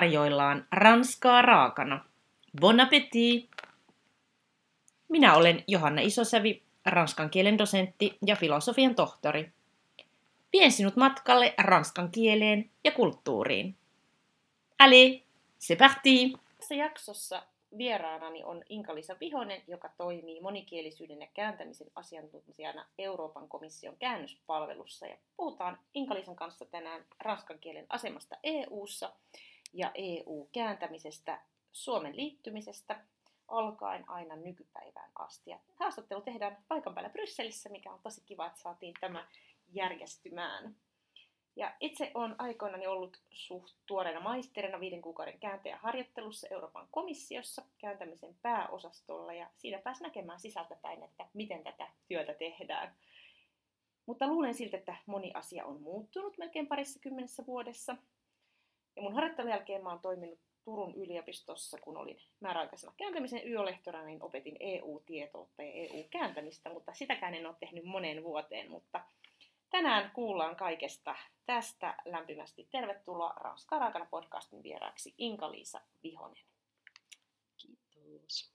tarjoillaan ranskaa raakana. Bon appétit! Minä olen Johanna Isosävi, ranskan kielen dosentti ja filosofian tohtori. Vien sinut matkalle ranskan kieleen ja kulttuuriin. Allez, c'est parti! Tässä jaksossa vieraanani on Inka-Liisa Vihonen, joka toimii monikielisyyden ja kääntämisen asiantuntijana Euroopan komission käännöspalvelussa. Ja puhutaan Inka-Liisan kanssa tänään ranskan kielen asemasta EU:ssa ja EU-kääntämisestä Suomen liittymisestä alkaen aina nykypäivään asti. Ja haastattelu tehdään paikan päällä Brysselissä, mikä on tosi kiva, että saatiin tämä järjestymään. Ja itse olen aikoinani ollut suht tuoreena maisterina viiden kuukauden kääntäjä harjoittelussa Euroopan komissiossa kääntämisen pääosastolla ja siinä pääsi näkemään sisältäpäin, että miten tätä työtä tehdään. Mutta luulen siltä, että moni asia on muuttunut melkein parissa kymmenessä vuodessa. Ja mun harjoittelun jälkeen mä oon toiminut Turun yliopistossa, kun olin määräaikaisena kääntämisen yölehtorana, niin opetin EU-tietoutta ja EU-kääntämistä, mutta sitäkään en ole tehnyt moneen vuoteen, mutta Tänään kuullaan kaikesta tästä lämpimästi. Tervetuloa Ranskaa raakana podcastin vieraaksi Inka-Liisa Vihonen. Kiitos.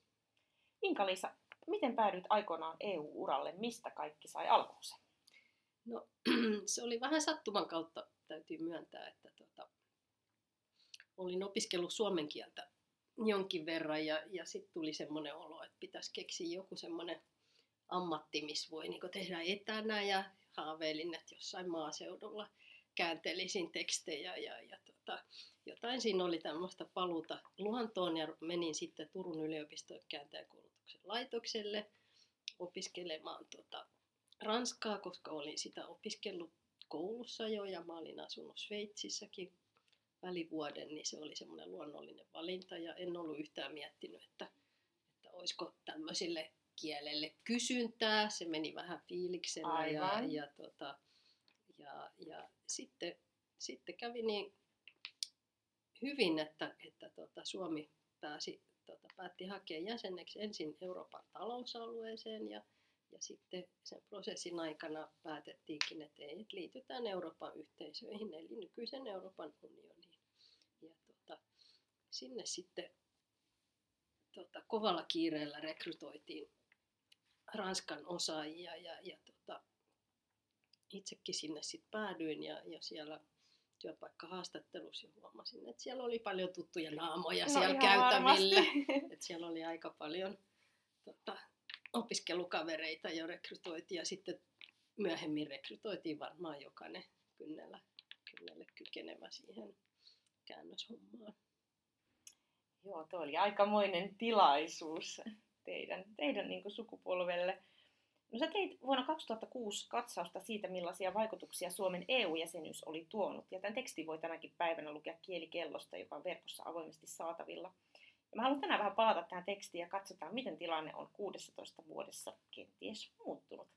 Inka-Liisa, miten päädyit aikoinaan EU-uralle? Mistä kaikki sai alkunsa? No, se oli vähän sattuman kautta, täytyy myöntää, että tota, olin opiskellut suomen kieltä jonkin verran ja, ja sitten tuli semmoinen olo, että pitäisi keksiä joku semmoinen ammatti, missä voi niin tehdä etänä ja haaveilin, että jossain maaseudulla kääntelisin tekstejä ja, ja tota, jotain siinä oli tämmöistä paluuta luontoon ja menin sitten Turun yliopiston kääntäjäkoulutuksen laitokselle opiskelemaan tota, ranskaa, koska olin sitä opiskellut koulussa jo ja mä olin asunut Sveitsissäkin välivuoden, niin se oli semmoinen luonnollinen valinta ja en ollut yhtään miettinyt, että, että olisiko tämmöisille kielelle kysyntää, se meni vähän fiiliksellä Aivan. ja, ja, tota, ja, ja sitten, sitten kävi niin hyvin, että, että tota, Suomi pääsi, tota, päätti hakea jäseneksi ensin Euroopan talousalueeseen ja, ja sitten sen prosessin aikana päätettiinkin, että ei, että liitytään Euroopan yhteisöihin, eli nykyisen Euroopan unioniin. Ja sinne sitten tota, kovalla kiireellä rekrytoitiin Ranskan osaajia ja, ja tota, itsekin sinne sitten päädyin ja, ja siellä työpaikkahaastattelussa huomasin, että siellä oli paljon tuttuja naamoja no, siellä käytävillä. että siellä oli aika paljon tota, opiskelukavereita jo rekrytoitiin ja sitten myöhemmin rekrytoitiin varmaan jokainen kynnellä, kynnelle kykenevä siihen käännöshommaan. Joo, tuo oli aikamoinen tilaisuus teidän, teidän niin sukupolvelle. No sä teit vuonna 2006 katsausta siitä, millaisia vaikutuksia Suomen EU-jäsenyys oli tuonut. Ja tämän tekstin voi tänäkin päivänä lukea kielikellosta, joka on verkossa avoimesti saatavilla. Ja mä haluan tänään vähän palata tähän tekstiin ja katsotaan, miten tilanne on 16 vuodessa kenties muuttunut.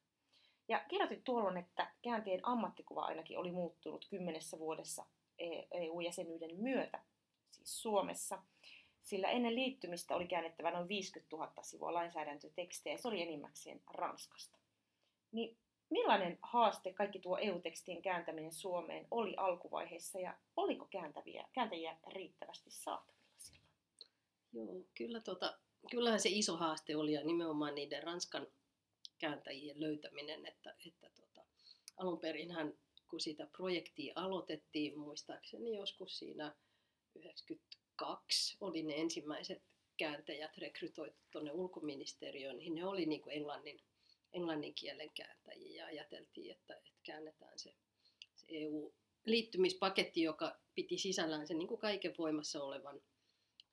Ja kirjoitit tuolloin, että käänteen ammattikuva ainakin oli muuttunut kymmenessä vuodessa EU-jäsenyyden myötä, siis Suomessa – sillä ennen liittymistä oli käännettävä noin 50 000 sivua lainsäädäntötekstejä, se oli enimmäkseen Ranskasta. Niin millainen haaste kaikki tuo EU-tekstien kääntäminen Suomeen oli alkuvaiheessa, ja oliko kääntäviä, kääntäjiä riittävästi saatavilla silloin? Joo, kyllä tota, kyllähän se iso haaste oli, ja nimenomaan niiden Ranskan kääntäjien löytäminen, että, että tota, alun hän, kun sitä projektia aloitettiin, muistaakseni joskus siinä 90 kaksi oli ne ensimmäiset kääntäjät rekrytoitu tuonne ulkoministeriöön, niin ne oli niin kuin englannin, englannin kielen kääntäjiä ja ajateltiin, että, että käännetään se, se EU-liittymispaketti, joka piti sisällään sen niin kuin kaiken voimassa olevan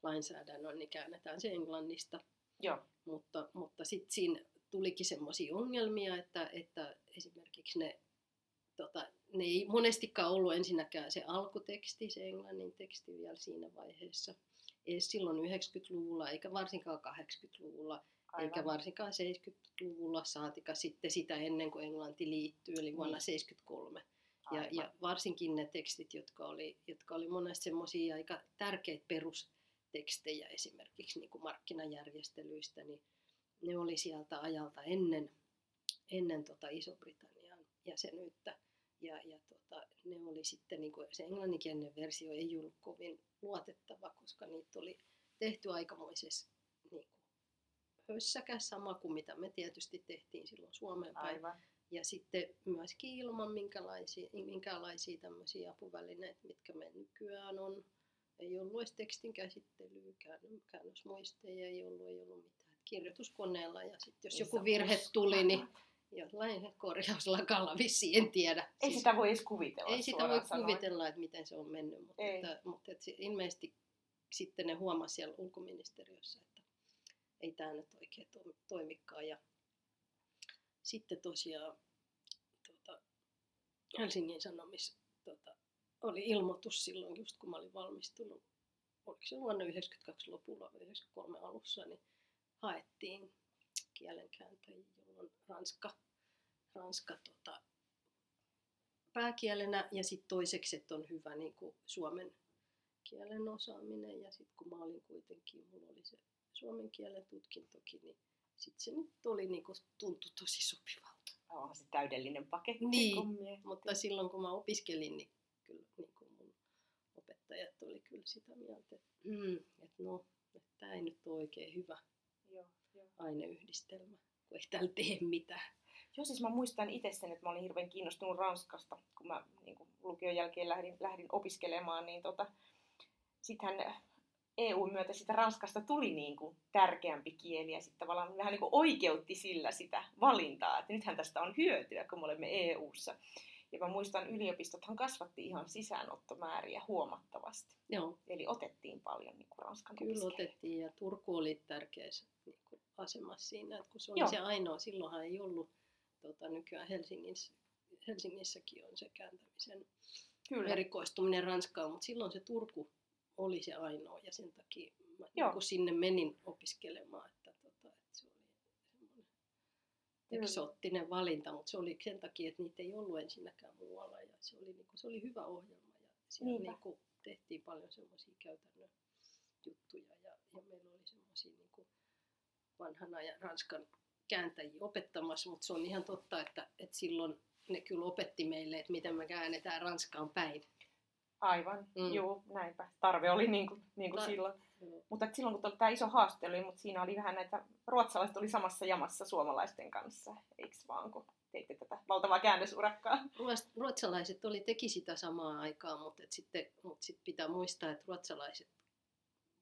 lainsäädännön, niin käännetään se englannista. Joo. Mutta, mutta sitten siinä tulikin semmoisia ongelmia, että, että esimerkiksi ne tota, ne ei monestikaan ollut ensinnäkään se alkuteksti, se englannin teksti vielä siinä vaiheessa. Ei silloin 90-luvulla, eikä varsinkaan 80-luvulla, Aivan. eikä varsinkaan 70-luvulla, saatika sitten sitä ennen kuin englanti liittyy, eli vuonna 1973. Niin. Ja, ja varsinkin ne tekstit, jotka oli, jotka oli monesti semmoisia aika tärkeitä perustekstejä esimerkiksi niin kuin markkinajärjestelyistä, niin ne oli sieltä ajalta ennen, ennen tota Iso-Britannian jäsenyyttä. Ja, ja tota, ne oli sitten, niin kuin, se englanninkielinen versio ei ollut kovin luotettava, koska niitä oli tehty aikamoisessa niin kuin, hössäkä, sama kuin mitä me tietysti tehtiin silloin Suomeen päin. Aivan. Ja sitten myöskin ilman minkälaisia, minkälaisia tämmöisiä apuvälineitä, mitkä me nykyään on. Ei ollut edes tekstin käsittelyä, käännösmuisteja ei ollut, ei ollut mitään. Kirjoituskoneella ja sitten jos Ei joku virhe tuli, niin jollain korjauslakalla vissiin, en tiedä. Ei Siis- sitä voi edes kuvitella ei sitä voi sanoen. kuvitella, että miten se on mennyt, mutta, Ei. että, mutta että se ilmeisesti sitten ne huomasi siellä ulkoministeriössä, että ei tämä nyt oikein to- toimikaan. Ja sitten tosiaan tuota, Helsingin Sanomissa tuota, oli ilmoitus silloin, just kun mä olin valmistunut, oliko se vuonna 92 lopulla vai 93 alussa, niin haettiin kielenkääntäjiä, jolloin Ranska, Ranska tota, pääkielenä ja sitten toiseksi, että on hyvä niin kuin suomen kielen osaaminen ja sitten kun mä olin kuitenkin, mulla oli se suomen kielen tutkintokin, niin sitten se nyt oli niin kuin, tuntui tosi sopivalta. Onhan se täydellinen paketti. Niin. Mutta silloin kun mä opiskelin, niin kyllä niin kuin mun opettajat oli kyllä sitä mieltä, että, mm, että no, että tämä ei nyt ole oikein hyvä Joo, joo. aineyhdistelmä, kun ei täällä tee mitään. Joo, siis mä muistan itse sen, että mä olin hirveän kiinnostunut Ranskasta, kun mä niin kuin lukion jälkeen lähdin, lähdin opiskelemaan, niin tota, sittenhän EU-myötä sitä Ranskasta tuli niin kuin tärkeämpi kieli ja sitten tavallaan vähän niin kuin oikeutti sillä sitä valintaa, että nythän tästä on hyötyä, kun me olemme EU-ssa. Ja mä muistan, yliopistothan kasvatti ihan sisäänottomääriä huomattavasti. Joo, Eli otettiin paljon niin kuin Ranskan kyllä otettiin ja Turku oli tärkeässä niin kuin asemassa siinä, että kun se oli Joo. se ainoa, silloinhan ei ollut, tota, nykyään Helsingissä, Helsingissäkin on se kääntämisen Kyllä. erikoistuminen Ranskaan, mutta silloin se Turku oli se ainoa ja sen takia mä Joo. niin sinne menin opiskelemaan, että, tota, että se oli semmoinen Kyllä. Eksoottinen valinta, mutta se oli sen takia, että niitä ei ollut ensinnäkään muualla ja se oli, niin kuin, se oli hyvä ohjelma ja siellä Niinpä. niin kuin, tehtiin paljon semmoisia käytännön juttuja ja, ja meillä oli semmoisia niin kuin vanhan ajan Ranskan kääntäjiä opettamassa, mutta se on ihan totta, että, että silloin ne kyllä opetti meille, että miten me käännetään Ranskaan päin. Aivan, Mm. mm. joo, näinpä. Tarve oli niin kuin, niin kuin Ta- silloin. Mutta silloin kun tämä iso haaste oli, mutta siinä oli vähän näitä, ruotsalaiset oli samassa jamassa suomalaisten kanssa, eikö vaan, kun teitte tätä valtavaa käännösurakkaa. Ruots- Ruotsalaiset oli, teki sitä samaa aikaa, mutta et sitten mut sit pitää muistaa, että ruotsalaiset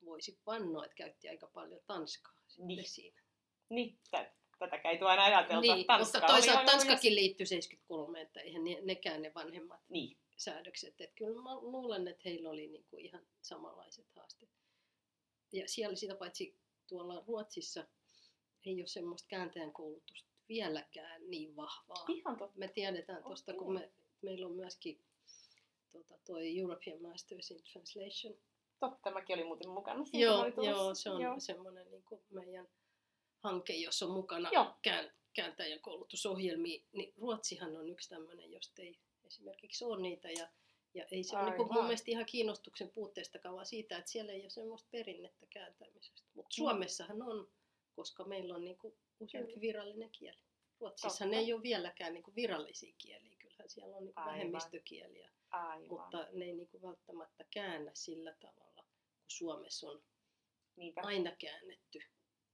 voisi vannoa, että käytti aika paljon tanskaa sitten Niin. siinä. Niin, tä, tätäkään ei tule aina ajateltu. Niin, Tanska mutta toisaalta Tanskakin liittyi 73, että eihän ne, nekään ne vanhemmat. Niin, säädökset. Että kyllä mä luulen, että heillä oli niinku ihan samanlaiset haasteet. Ja siellä sitä paitsi tuolla Ruotsissa ei ole semmoista kääntäjän koulutusta vieläkään niin vahvaa. ihan totta. Me tiedetään tuosta, Okei. kun me, meillä on myöskin tota, toi European Masters in Translation. Totta, mäkin olin muuten mukana. siinä, Joo, joo, se on Joo. semmoinen niin kuin meidän hanke, jossa on mukana Joo. kään, kääntäjän koulutusohjelmia. Niin Ruotsihan on yksi tämmöinen, josta ei esimerkiksi ole niitä. Ja, ja ei se ole niin mun mielestä ihan kiinnostuksen puutteestakaan, vaan siitä, että siellä ei ole semmoista perinnettä kääntämisestä. Mutta Mm. Suomessahan on, koska meillä on niin kuin useampi virallinen kieli. Ruotsissa ne ei ole vieläkään niin kuin virallisia kieliä. Kyllähän siellä on niin kuin vähemmistökieliä, Aivan. mutta ne ei niin kuin välttämättä käännä sillä tavalla, kun Suomessa on Niinpä. aina käännetty.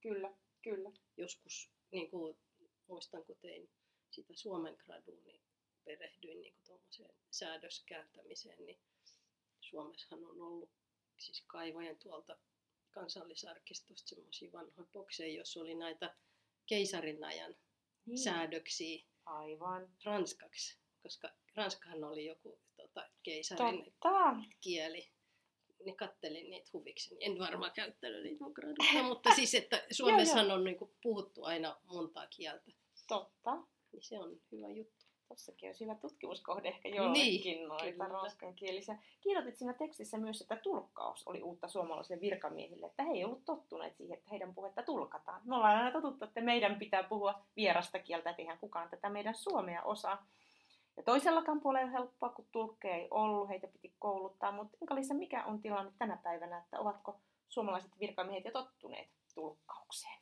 Kyllä, kyllä. Joskus, niin kuin, muistan kun tein sitä Suomen graduun, niin perehdyin niin tuommoiseen säädöskääntämiseen, niin Suomessahan on ollut siis kaivojen tuolta kansallisarkistosta semmoisia vanhoja bokseja, joissa oli näitä keisarin ajan Niin. säädöksiä Aivan. ranskaksi, koska Ranskahan oli joku tota, keisarin Totta. kieli, niin kattelin niitä huviksi. En varmaan käyttänyt niitä mun mutta siis, että Suomessahan on niinku puhuttu aina montaa kieltä, Totta. niin se on hyvä juttu. Tossakin olisi hyvä tutkimuskohde ehkä joillekin Niin, noita ranskankielisiä. Kirjoitit siinä tekstissä myös, että tulkkaus oli uutta suomalaisille virkamiehille, että he ei ollut tottuneet siihen, että heidän puhetta tulkataan. Me ollaan aina totuttu, että meidän pitää puhua vierasta kieltä, että eihän kukaan tätä meidän suomea osaa. Ja toisellakaan puolella ei ole helppoa, kun tulkkeja ei ollut, heitä piti kouluttaa. Mutta Inka-Liisa, mikä on tilanne tänä päivänä, että ovatko suomalaiset virkamiehet jo tottuneet tulkkaukseen?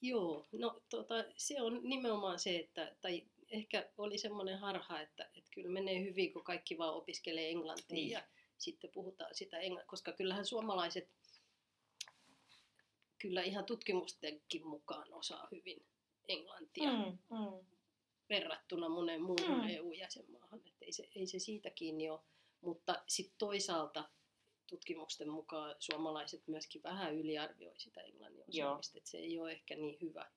Joo, no tota, se on nimenomaan se, että, tai ehkä oli semmoinen harha, että, että kyllä menee hyvin, kun kaikki vaan opiskelee englantia Niin. ja sitten puhutaan sitä englantia, koska kyllähän suomalaiset kyllä ihan tutkimustenkin mukaan osaa hyvin englantia Mm, mm. verrattuna moneen muuhun Mm. EU-jäsenmaahan. Että ei, se, ei se siitä kiinni ole. Mutta sitten toisaalta tutkimusten mukaan suomalaiset myöskin vähän yliarvioi sitä englannin Joo. osaamista. Että se ei ole ehkä niin hyvä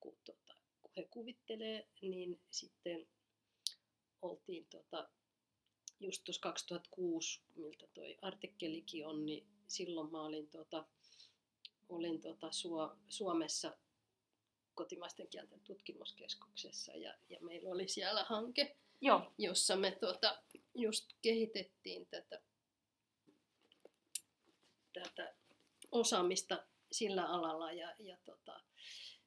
kuin, tota, kun he kuvittelee. Niin sitten oltiin tota, just tuossa 2006, miltä toi artikkelikin on, niin silloin mä olin, tota, olin tota Suo, Suomessa kotimaisten kielten tutkimuskeskuksessa ja, ja meillä oli siellä hanke, Joo. jossa me tota, just kehitettiin tätä, tätä osaamista sillä alalla ja, ja tota,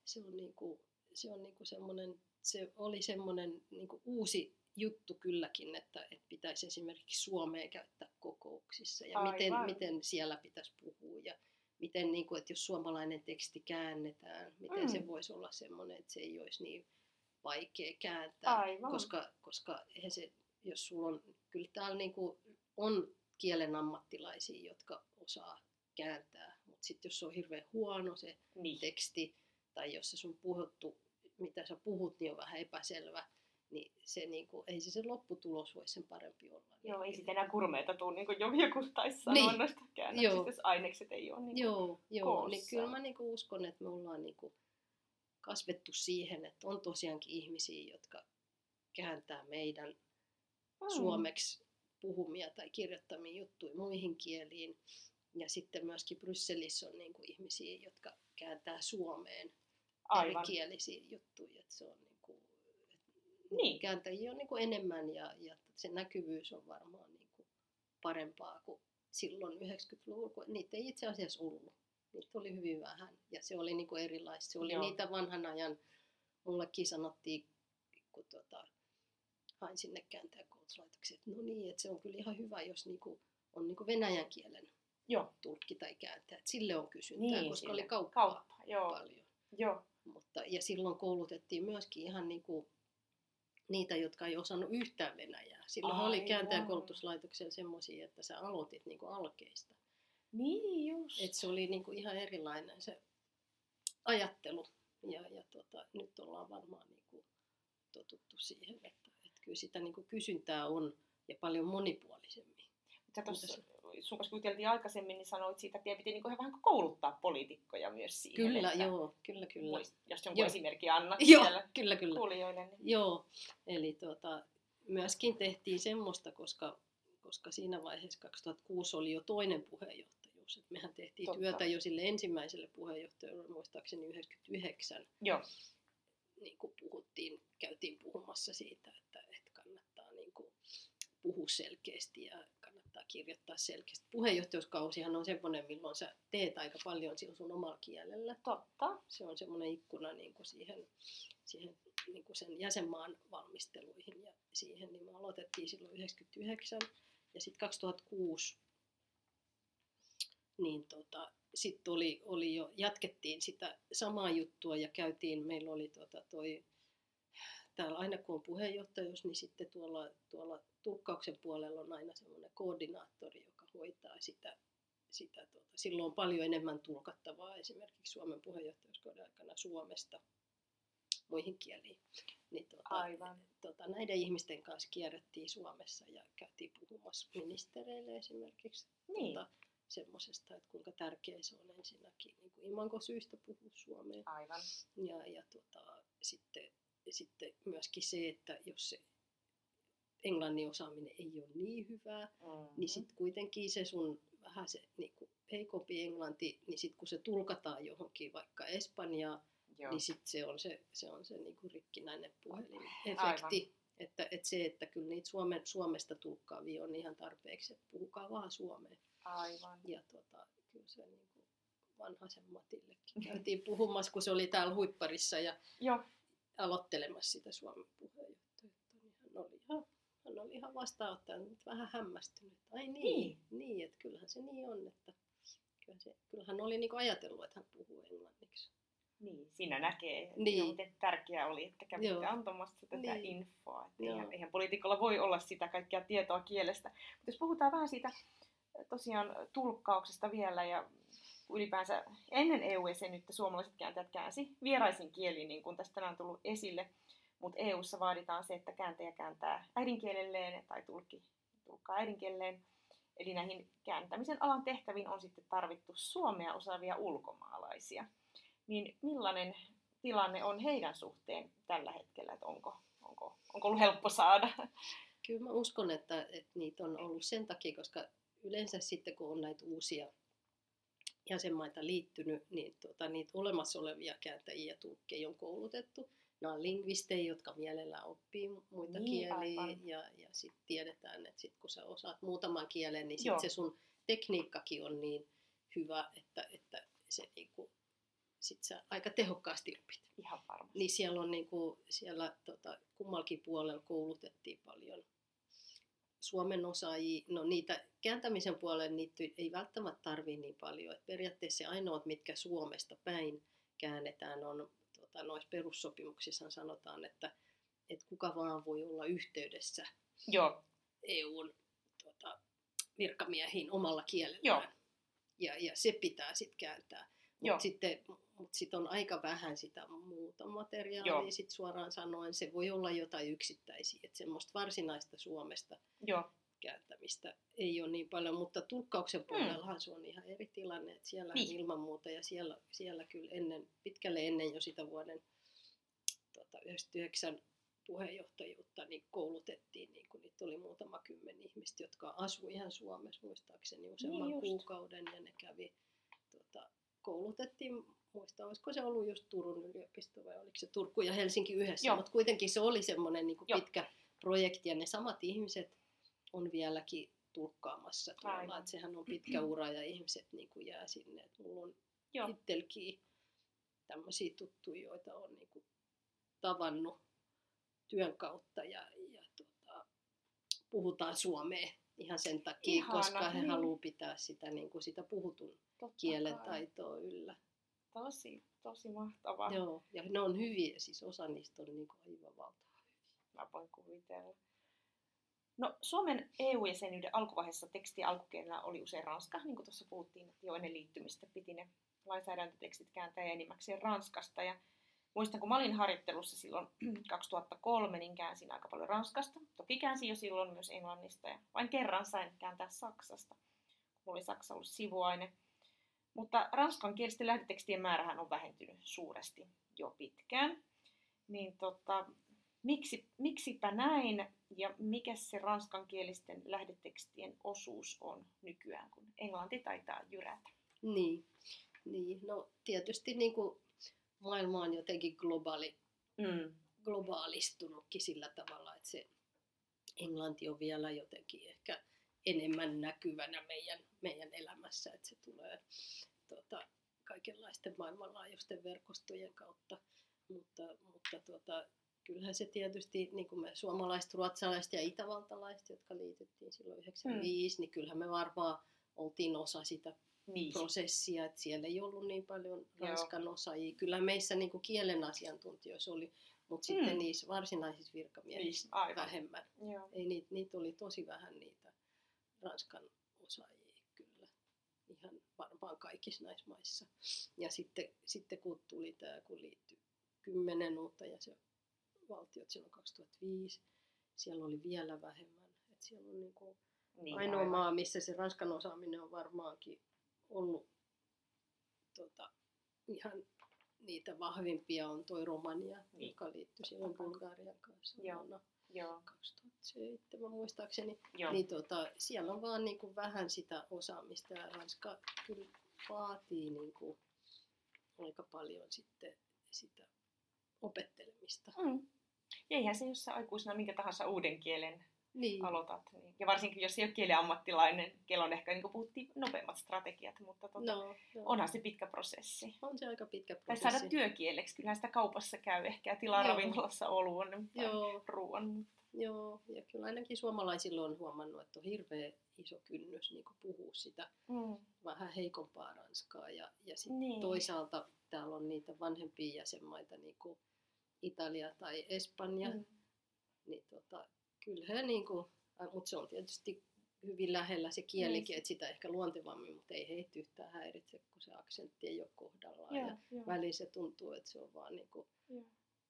se on niinku, se on niinku semmoinen, se oli semmoinen niinku uusi juttu kylläkin, että, että pitäisi esimerkiksi suomea käyttää kokouksissa ja miten, miten siellä pitäisi puhua ja miten, niin kuin, että jos suomalainen teksti käännetään, miten Mm. se voisi olla semmoinen, että se ei olisi niin vaikea kääntää, Aivan. koska, koska eihän se, jos sulla on, kyllä täällä niin kuin on kielen ammattilaisia, jotka osaa kääntää, mutta sitten jos se on hirveän huono se Niin. teksti, tai jos se sun puhuttu, mitä sä puhut, niin on vähän epäselvä, niin se niinku, ei se, se lopputulos voi sen parempi olla. Joo, ei sitten enää kurmeita tule, niin kuin jo joku taisi sanoa Niin. niin. noista käännöksistä, Joo. jos ainekset ei ole niin kuin... Joo, joo niin kyllä mä niinku uskon, että me ollaan niinku kasvettu siihen, että on tosiaankin ihmisiä, jotka kääntää meidän Mm. suomeksi puhumia tai kirjoittamia juttuja muihin kieliin. Ja sitten myöskin Brysselissä on niinku ihmisiä, jotka kääntää suomeen Aivan. erikielisiä juttuja. Että se on niinku, Niin. kääntäjiä on niinku enemmän ja, ja se näkyvyys on varmaan niinku parempaa kuin silloin 90-luvulla, kun niitä ei itse asiassa ollut. Niitä oli hyvin vähän ja se oli niinku erilaista. Se oli Joo. niitä vanhan ajan, mullekin sanottiin, kun tota, hain sinne kääntäjäkoulutuslaitokseen, että no niin, että se on kyllä ihan hyvä, jos niinku, on niinku venäjän kielen Joo. tulkki tai kääntäjä. Sille on kysyntää, Niin, koska sille. oli kauppaa Kauppa, joo. paljon. Joo. Mutta, ja silloin koulutettiin myöskin ihan niin kuin niitä, jotka ei osannut yhtään venäjää. Silloin oli Aivan. kääntäjäkoulutuslaitoksella semmoisia, että sä aloitit niin kuin alkeista. Niin just. Et se oli niin kuin ihan erilainen se ajattelu. Ja, ja tota, nyt ollaan varmaan niin kuin totuttu siihen, että, että kyllä sitä niin kuin kysyntää on ja paljon monipuolisemmin. Tuossa, sun kanssa juteltiin aikaisemmin, niin sanoit siitä, että piti niin vähän kouluttaa poliitikkoja myös siihen. Kyllä, että joo, kyllä, kyllä. Muist, jos jonkun Joo. esimerkki annat Joo, siellä kyllä, kyllä. kuulijoille. Niin... Joo, eli tuota, myöskin tehtiin semmoista, koska, koska siinä vaiheessa 2006 oli jo toinen puheenjohtajuus. Et mehän tehtiin Totta. Työtä jo sille ensimmäiselle puheenjohtajalle, muistaakseni 99, Joo. niin kuin puhuttiin, käytiin puhumassa siitä, että, että kannattaa niin kuin puhua selkeästi ja kirjoittaa selkeästi. Puheenjohtajuuskausihan on semmoinen, milloin sä teet aika paljon sillä sun omalla kielellä Totta. se on semmoinen ikkuna niin kuin siihen, siihen niin kuin sen jäsenmaan valmisteluihin ja siihen, niin me aloitettiin silloin 99 ja sitten 2006 niin tota, sitten oli, oli jo, jatkettiin sitä samaa juttua ja käytiin, meillä oli tota toi, täällä aina kun on puheenjohtajuus, niin sitten tuolla, tuolla tulkkauksen puolella on aina semmoinen koordinaattori, joka hoitaa sitä, sitä tuota. silloin on paljon enemmän tulkattavaa esimerkiksi Suomen puheenjohtajuuskauden aikana Suomesta muihin kieliin. Niin tuota, Aivan. tota, näiden ihmisten kanssa kierrettiin Suomessa ja käytiin puhumassa ministereille esimerkiksi Niin. tota, semmoisesta, että kuinka tärkeä se on ensinnäkin niin kuin imankosyistä puhua suomea. Aivan. Ja, ja tota, sitten, sitten myöskin se, että jos se englannin osaaminen ei ole niin hyvää, Mm-hmm. niin sitten kuitenkin se sun vähän se niin kuin heikompi englanti, niin sitten kun se tulkataan johonkin vaikka Espanjaa, Joo. niin sitten se on se, se, on se niin kuin rikkinäinen puhelinefekti. Että, että se, että kyllä niitä Suomen, Suomesta tulkkaavia on ihan tarpeeksi, että puhukaa vaan suomea. Aivan. Ja tota, kyllä se niin kuin vanhaisen Matillekin käytiin puhumassa, kun se oli täällä huipparissa ja Joo. aloittelemassa sitä Suomen puheenjohtajuutta. Niin hän oli ihan, hän oli ihan vastaanottanut, mutta vähän hämmästynyt. että Ai niin, Niin. niin, niin että kyllähän se niin on, että kyllä se, kyllähän oli niin ajatellut, että hän puhuu englanniksi. Niin, siinä näkee, Niin. jo, miten tärkeää oli, että kävitte Joo. antamassa tätä Niin. infoa. Että Joo. eihän, eihän poliitikolla voi olla sitä kaikkea tietoa kielestä. Mutta jos puhutaan vähän siitä äh, tosiaan tulkkauksesta vielä ja ylipäänsä ennen EU-jäsenyyttä suomalaiset kääntäjät käänsi vieraisin kieliin, niin kuin tästä tänään on tullut esille. Mutta EU:ssa vaaditaan se, että kääntäjä kääntää äidinkielelleen tai tulkki tulkkaa äidinkielelleen. Eli näihin kääntämisen alan tehtäviin on sitten tarvittu suomea osaavia ulkomaalaisia. Niin millainen tilanne on heidän suhteen tällä hetkellä, että onko, onko, onko ollut helppo saada? Kyllä mä uskon, että, että niitä on ollut sen takia, koska yleensä sitten kun on näitä uusia jäsenmaita liittynyt, niin tuota, niitä olemassa olevia kääntäjiä ja tulkkeja on koulutettu. Nämä on lingvistejä, jotka mielellään oppii muita Niin, kieliä aivan. ja, ja sitten tiedetään, että sit kun sä osaat muutaman kielen, niin Joo. sit se sun tekniikkakin on niin hyvä, että, että se niinku, sit sä aika tehokkaasti opit. Ihan varmasti. Niin siellä on niinku, siellä tota, kummallakin puolella koulutettiin paljon Suomen osaajia. No niitä kääntämisen puolelle niitä ei välttämättä tarvii niin paljon. Et periaatteessa se ainoat, mitkä Suomesta päin käännetään, on tota, noissa perussopimuksissa sanotaan, että, että kuka vaan voi olla yhteydessä Joo, EUn tota, virkamiehiin omalla kielellään. Joo. Ja, ja se pitää sitten kääntää. Mutta sitten mut sit on aika vähän sitä muuta materiaalia, Joo. sit suoraan sanoen. Se voi olla jotain yksittäisiä, että semmoista varsinaista Suomesta joo, kääntämistä ei ole niin paljon, mutta tulkkauksen puolellahan se on ihan eri tilanne, että siellä Mm. Niin. ilman muuta ja siellä, siellä kyllä ennen, pitkälle ennen jo sitä vuoden tota, 99 puheenjohtajuutta niin koulutettiin, niin kun niitä oli muutama kymmen ihmistä, jotka asui ihan Suomessa muistaakseni useamman Niin just. kuukauden ja ne kävi, tota, koulutettiin, muista olisiko se ollut just Turun yliopisto vai oliko se Turku ja Helsinki yhdessä, mutta kuitenkin se oli semmoinen niin pitkä projekti ja ne samat ihmiset on vieläkin tulkkaamassa tuolla, Aivan. että sehän on pitkä ura ja ihmiset niin kuin jää sinne, että mulla on joo. itselläkin tämmöisiä tuttuja, joita on niin kuin tavannut työn kautta ja, ja tota, puhutaan suomea ihan sen takia, Ihana, koska he niin. haluaa pitää sitä, niin kuin sitä puhutun Totta kielen kai. taitoa yllä. Tosi, tosi mahtavaa. Joo, ja ne on hyviä, siis osa niistä on niin kuin aivan valtava Mä voin kuvitella. No, Suomen EU-jäsenyyden alkuvaiheessa teksti alkukielellä oli usein ranska, niin kuin tuossa puhuttiin, että jo ennen liittymistä piti ne lainsäädäntötekstit kääntää enimmäkseen ranskasta. Ja muistan, kun mä olin harjoittelussa silloin 2003, niin käänsin aika paljon ranskasta. Toki käänsin jo silloin myös englannista ja vain kerran sain kääntää saksasta, kun oli saksa ollut sivuaine. Mutta ranskankielisten lähdetekstien määrähän on vähentynyt suuresti jo pitkään. Niin tota, miksi, miksipä näin ja mikä se ranskankielisten lähdetekstien osuus on nykyään, kun englanti taitaa jyrätä? Niin, niin. no tietysti niin kuin maailma on jotenkin globaali, Mm. globaalistunutkin sillä tavalla, että se englanti on vielä jotenkin ehkä enemmän näkyvänä meidän, meidän elämässä, että se tulee tota, kaikenlaisten maailmanlaajuisten verkostojen kautta. Mutta, mutta tota, kyllähän se tietysti, niin kuin me suomalaiset, ruotsalaiset ja itävaltalaiset, jotka liityttiin silloin 95, niin kyllähän me varmaan oltiin osa sitä Niin. prosessia, että siellä ei ollut niin paljon Joo. ranskan osaajia. Kyllä meissä niin kuin kielen asiantuntijoissa oli, mutta Mm. sitten niissä varsinaisissa virkamiehissä Niin, vähemmän. Joo. Ei niitä, niitä oli tosi vähän niitä ranskan osaajia kyllä. Ihan varmaan kaikissa näissä maissa. Ja sitten, sitten kun tuli tämä, kun liittyi kymmenen uutta jäsenvaltiot silloin 2005, siellä oli vielä vähemmän. Et siellä on niin kuin Niin, ainoa aivan. maa, missä se ranskan osaaminen on varmaankin ollut tota, ihan niitä vahvimpia on toi Romania, Niin. joka liittyi silloin. Bulgarian kanssa Joo. vuonna Joo. 2007 muistaakseni. Joo. Niin tota, siellä on vaan niin kuin vähän sitä osaamista ja Ranska kyllä vaatii niin kuin aika paljon sitten sitä opettelemista. Mm. Ja eihän se, jos sä aikuisena minkä tahansa uuden kielen Niin, aloitat. Niin. Ja varsinkin, jos ei ole kieliammattilainen, kello on ehkä, niin kuin puhuttiin, nopeammat strategiat, mutta tota, no, no, onhan se pitkä prosessi. on se aika pitkä Tai prosessi. saada työkieleksi, kyllähän sitä kaupassa käy ehkä ja tilaa Joo. ravintolassa oluun, mutta Joo, ruoan. Mutta... Joo, ja kyllä ainakin suomalaisilla on huomannut, että on hirveä iso kynnys niin puhua sitä Mm. vähän heikompaa ranskaa. Ja, ja sitten Niin. toisaalta täällä on niitä vanhempia jäsenmaita, niin kuin Italia tai Espanja, Mm. niin tota, kyllähän niin kuin, mutta se on tietysti hyvin lähellä se kielikin, Niin. että sitä ehkä luontevammin, mutta ei heitä yhtään häiritse, kun se aksentti ei ole kohdallaan. Joo, ja joo. väliin se tuntuu, että se on vaan niin kuin.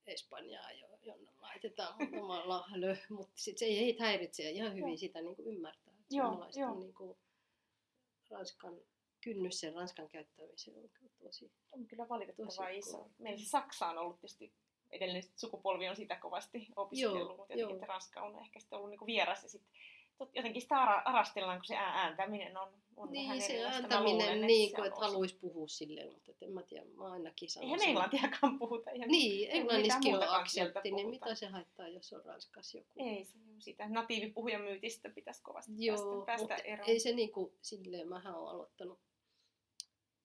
Espanjaa, jo- jonne laitetaan muutama lahlö, mutta sit se ei heitä häiritse ja ihan hyvin Joo. sitä niin kuin ymmärtää. Että Joo, joo. niin kuin ranskan, kynnys sen ranskan käyttämiseen on kyllä tosi. On kyllä valitettavan iso. Meillä Saksa on ollut tietysti edellinen sukupolvi on sitä kovasti opiskellut, Joo, mutta jotenkin joo. Ranska on ehkä sitten ollut niinku vieras ja sitten jotenkin sitä ara- arastellaan, kun se ää- ääntäminen on, on vähän Niin, se erilaista. Mä ääntäminen, luulen, niin se kuin, että haluaisi puhua silleen, mutta en mä tiedä, mä ainakin Eihän sanoisin. englantiakaan puhuta. Ihan Niin, mitään englannissakin on aksentti, niin mitä se haittaa, jos on ranskas joku? Ei, se on sitä natiivipuhujan myytistä pitäisi kovasti Joo, päästä, päästä eroon. ei se niinku silleen, mähän olen aloittanut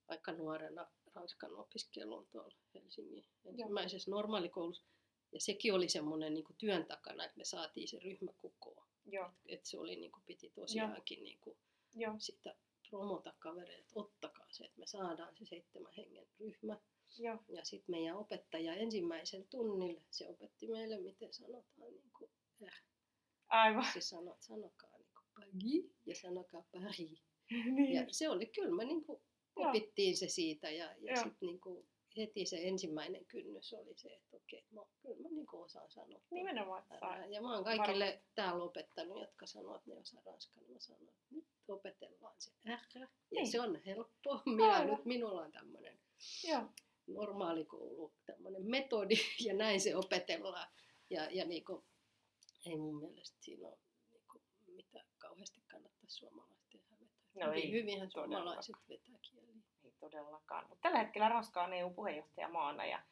aika nuorena ranskan opiskelun tuolla Helsingin ensimmäisessä normaalikoulussa. Ja sekin oli semmoinen niinku työn takana, että me saatiin se ryhmä kokoon. Joo, Että se oli niinku, piti tosiaankin niinku joo, sitä promota kavereille, että ottakaa se, että me saadaan se seitsemän hengen ryhmä. joo. Ja sitten meidän opettaja ensimmäisen tunnille, se opetti meille, miten sanotaan niin kuin, äh, Aivan. se sanot, sanokaa niin kuin Pagi ja sanokaa Paris. niin. Ja se oli kyllä, me niin kuin Joo. opittiin se siitä ja, ja sitten niin kuin heti se ensimmäinen kynnys oli se, että okei, mä, kyllä mä niin kuin osaan sanoa. Nimenomaan, älä. Ja mä oon kaikille täällä opettanut, jotka sanoo, että ne osaa ranskaa, niin mä sanon, että nyt opetellaan se. Ja Niin. se on helppo. Minä Aivan. nyt, minulla on tämmöinen Joo. normaalikoulu, tämmöinen metodi ja näin se opetellaan. Ja, ja niin kuin, ei mun mielestä siinä ole mitä kauheasti kannattaisi suomalaisten hävetä. No Hyvin, ei, hyvinhän suomalaiset vetää kieliä. Ei todellakaan. Mutta tällä hetkellä Ranska on EU-puheenjohtajamaana ja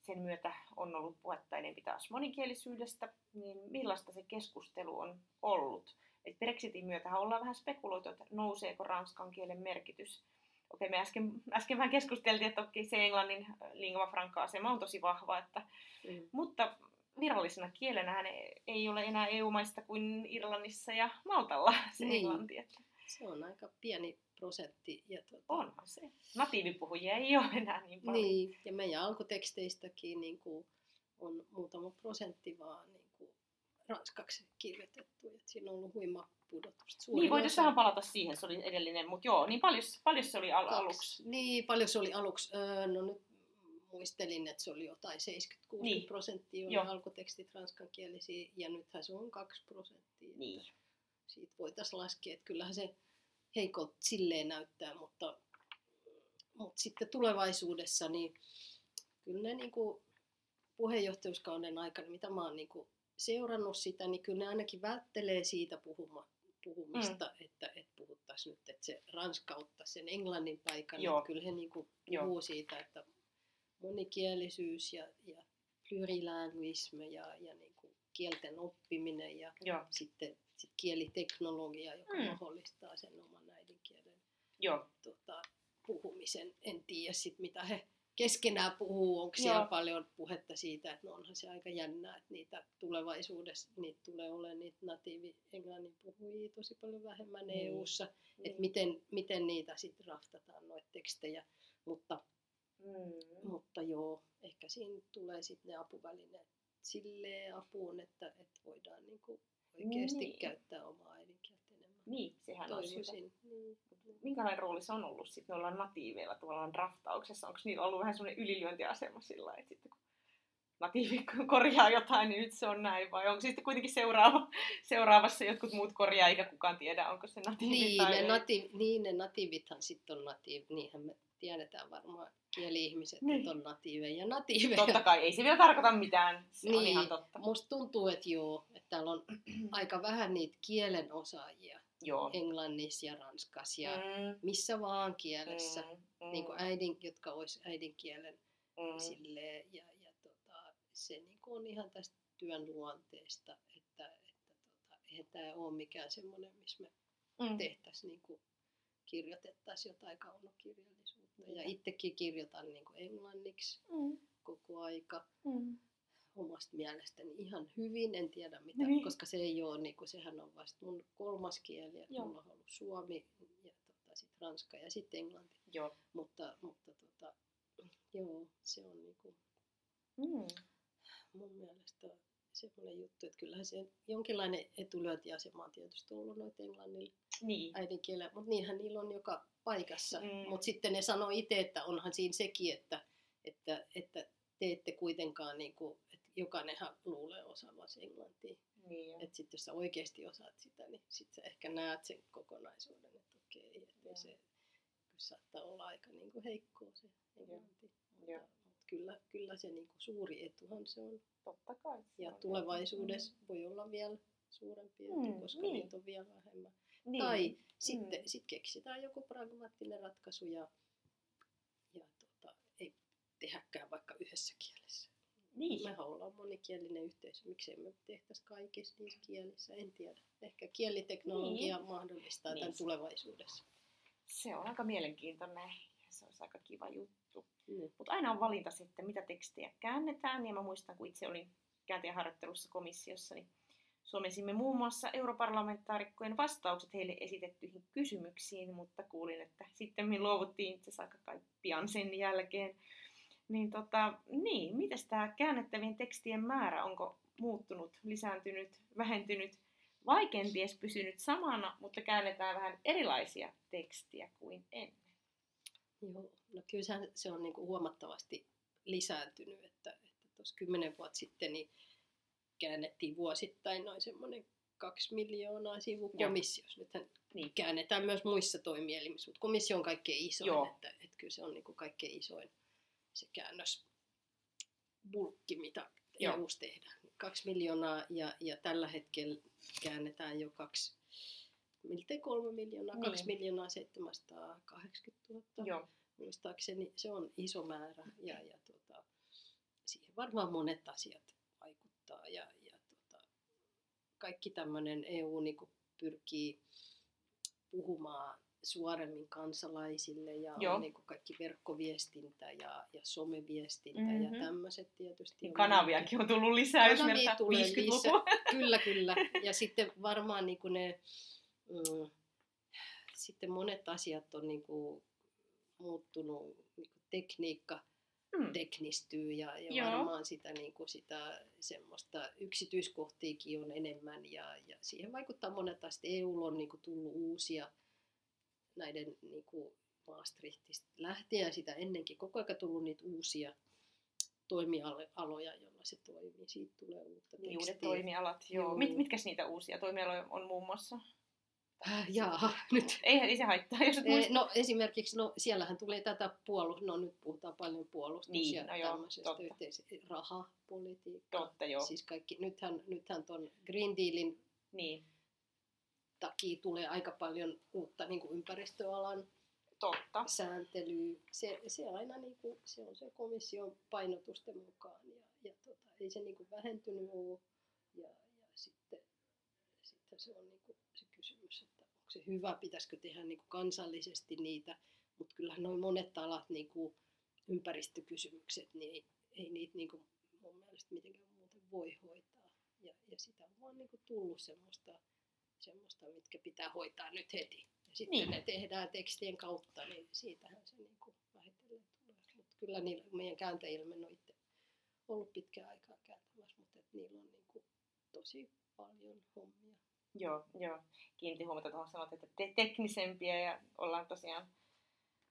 sen myötä on ollut puhetta enempi taas monikielisyydestä. Niin millaista se keskustelu on ollut? Et Brexitin myötä ollaan vähän spekuloitu, että nouseeko ranskan kielen merkitys. Okei, me äsken, äsken vähän keskusteltiin, että okei, se englannin lingua franca-asema on tosi vahva, että, Mm. mutta virallisena kielenähän ei- ole enää EU-maista kuin Irlannissa ja Maltalla se Niin. englanti. Että Se on aika pieni prosentti. Ja tuota, onhan se. Natiivipuhujia ei ole enää niin paljon. Niin, ja meidän alkuteksteistäkin niin kuin, on muutama prosentti vaan niin kuin, ranskaksi kirjoitettu. Et siinä on ollut huima pudotus. Suurin Niin, voitaisiin vähän palata siihen, se oli edellinen, mutta joo, niin paljon, paljon se oli al- Kaksi. aluksi. Niin, paljon se oli aluksi. Öö, no nyt muistelin, että se oli jotain 76 Niin. niin. prosenttia oli Joo. alkutekstit ranskankielisiä ja nythän se on 2 prosenttia. Niin. Siitä voitaisiin laskea, että kyllähän se heikolta silleen näyttää, mutta, mutta sitten tulevaisuudessa niin kyllä ne niin kuin puheenjohtajuuskauden aikana, mitä mä oon niin kuin seurannut sitä, niin kyllä ne ainakin välttelee siitä puhuma, puhumista, mm. että, että puhuttaisiin nyt, että se ranska ottaisi sen englannin paikan. Joo. Että kyllä he niin kuin Joo. puhuu siitä, että monikielisyys ja, ja plurilinguisme ja, ja niin kuin kielten oppiminen ja Joo, sitten sit kieliteknologia, joka Mm. mm. mahdollistaa sen oman äidinkielen joo. tota, puhumisen. En tiedä sit, mitä he keskenään puhuu, onko siellä Joo. paljon puhetta siitä, että no onhan se aika jännää, että niitä tulevaisuudessa niitä tulee olemaan niitä natiivi englannin puhujia tosi paljon vähemmän Niin. EU-ssa, Niin. että miten, miten niitä sitten raftataan noita tekstejä, mutta, Mm. mutta joo, ehkä siinä tulee sitten ne apuvälineet silleen apuun, että, että voidaan niinku oikeasti Niin. käyttää omaa äidinkieltä enemmän. Niin, sehän on. Toivoisin. Niin. Minkälainen rooli se on ollut sitten noilla natiiveilla tavallaan draftauksessa? Onko niillä ollut vähän semmoinen ylilyöntiasema sillä että sitten kun natiivi korjaa jotain, niin nyt se on näin, vai onko sitten kuitenkin seuraava, seuraavassa jotkut muut korjaa, eikä kukaan tiedä, onko se natiivi Niin, tai ne, ei. nati, niin, ne natiivithan sitten on natiivi, niinhän me tiedetään varmaan kieli-ihmiset, Niin. että on natiiveja ja natiiveja. Totta kai, ei se vielä tarkoita mitään, se on Niin. ihan totta. Musta tuntuu, että joo, että täällä on aika vähän niitä kielen osaajia Joo. englannissa ja ranskassa ja Mm, missä vaan kielessä, mm, mm, niin kuin äidin, jotka olisi äidinkielen mm. silleen, ja, se niin kuin on ihan tästä työn luonteesta, että, että tota, eihän tämä ole mikään semmoinen, missä me Mm. tehtäisiin niin kuin kirjoitettaisiin jotain kaunokirjallisuutta. Ja Niinpä. itsekin kirjoitan niin kuin englanniksi Mm. koko aika. Mm. omasta mielestäni ihan hyvin, en tiedä mitä, Niin. koska se ei ole, niin kuin, sehän on vasta mun kolmas kieli, että mulla on ollut suomi ja tota, sit ranska ja sitten englanti, Joo. mutta, mutta tota, joo, se on niin kuin, Mm. Mun mielestä semmoinen juttu, että kyllähän se jonkinlainen etulyöntiasema on tietysti ollut noita englannin Niin. äidinkielellä, mutta niinhän niillä on joka paikassa. Mm. Mutta sitten ne sanoo itse, että onhan siinä sekin, että, että, että te ette kuitenkaan, niin kuin, että jokainenhan luulee osaavansa englantia. niin. Että sitten jos sä oikeasti osaat sitä, niin sitten sä ehkä näet sen kokonaisuuden, että okei, että se kyllä saattaa olla aika niin kuin heikkoa se englanti. Mutta kyllä, kyllä se niin kuin suuri etuhan se on. Totta kai. Ja on. tulevaisuudessa voi olla vielä suurempi etu, Mm, koska niin. niitä on vielä vähemmän. Niin. Tai sitten Mm. sit keksitään joku pragmaattinen ratkaisu ja, ja tota, ei tehdäkään vaikka yhdessä kielessä. Niin. Mehän ollaan monikielinen yhteisö, miksei me tehtäisi kaikissa niissä kielissä, en tiedä. Ehkä kieliteknologia niin. mahdollistaa Niin. tämän tulevaisuudessa. Se on aika mielenkiintoinen se olisi aika kiva juttu. Mm. Mutta aina on valinta sitten, mitä tekstiä käännetään. Ja mä muistan, kun itse olin kääntäjäharjoittelussa komissiossa, niin suomensimme muun muassa europarlamentaarikkojen vastaukset heille esitettyihin kysymyksiin, mutta kuulin, että sitten me luovuttiin itse asiassa aika kai pian sen jälkeen. Niin, tota, niin mites tämä käännettävien tekstien määrä, onko muuttunut, lisääntynyt, vähentynyt vai kenties pysynyt samana, mutta käännetään vähän erilaisia tekstiä kuin ennen? Joo, no kyllä se, on niin kuin huomattavasti lisääntynyt, että, että tuossa kymmenen vuotta sitten niin käännettiin vuosittain noin semmoinen kaksi miljoonaa sivua komissiossa. Nythän Niin. käännetään myös muissa toimielimissä, mutta komissio on kaikkein isoin, Joo. että, että kyllä se on niin kuin kaikkein isoin se käännösbulkki, mitä Joo. EU tehdään. Kaksi miljoonaa ja, ja tällä hetkellä käännetään jo kaksi, miltei kolme miljoonaa, Niin. kaksi miljoonaa 780 000 Joo. muistaakseni se on iso määrä ja, ja tota, siihen varmaan monet asiat vaikuttaa ja, ja tota, kaikki tämmöinen EU niin pyrkii puhumaan suoremmin kansalaisille ja Joo. on niin kaikki verkkoviestintä ja, ja someviestintä Mhm. ja tämmöiset tietysti. On kanaviakin on tullut lisää, jos Kanavia vertaa tulee 50-lukua. Kyllä, kyllä. Ja sitten varmaan niin kuin ne, mm, sitten monet asiat on niin kuin muuttunut, niin kuin tekniikka Mm. teknistyy ja, ja Joo. varmaan sitä, niin kuin sitä semmoista yksityiskohtiikin on enemmän ja, ja siihen vaikuttaa monet asiat. EU on niin kuin tullut uusia näiden niin kuin Maastrichtista lähtien sitä ennenkin koko ajan tullut niitä uusia toimialoja, joilla se toimii. Siitä tulee uutta Niin, uudet tekstiä. toimialat, joo. Joo. Mit, mitkäs niitä uusia toimialoja on muun muassa? Äh, Jaaha, nyt. Ei, ei se haittaa, jos et muista. No esimerkiksi, no siellähän tulee tätä puolus, no nyt puhutaan paljon puolustus Niin, ja no joo, tämmöisestä totta. yhteis- rahapolitiikkaa. Totta, joo. Siis kaikki, nythän, nythän ton Green Dealin Niin, takia tulee aika paljon uutta niin kuin ympäristöalan totta. sääntelyä. Se, se aina niin kuin, se on se komission painotusten mukaan ja, ja tota, ei se niin kuin vähentynyt ole. Ja, ja sitten, sitten se on niin kuin se kysymys, että onko se hyvä, pitäisikö tehdä niin kuin kansallisesti niitä, mutta kyllähän noin monet alat, niin kuin ympäristökysymykset, niin ei, ei niitä niin kuin mun mielestä mitenkään muuten voi hoitaa. Ja, ja sitä on vaan niin kuin tullut semmoista, semmoista, mitkä pitää hoitaa nyt heti. Ja sitten Niin. ne tehdään tekstien kautta, niin siitähän se niin kuin vähitellen tulee. Mutta kyllä niillä, meidän kääntäjillä on itse ollut pitkään aikaa kääntämässä, mutta et niillä on niin kuin tosi paljon hommia. Joo, joo. Kiinnitin huomiota tuohon sanot, että te- teknisempiä ja ollaan tosiaan,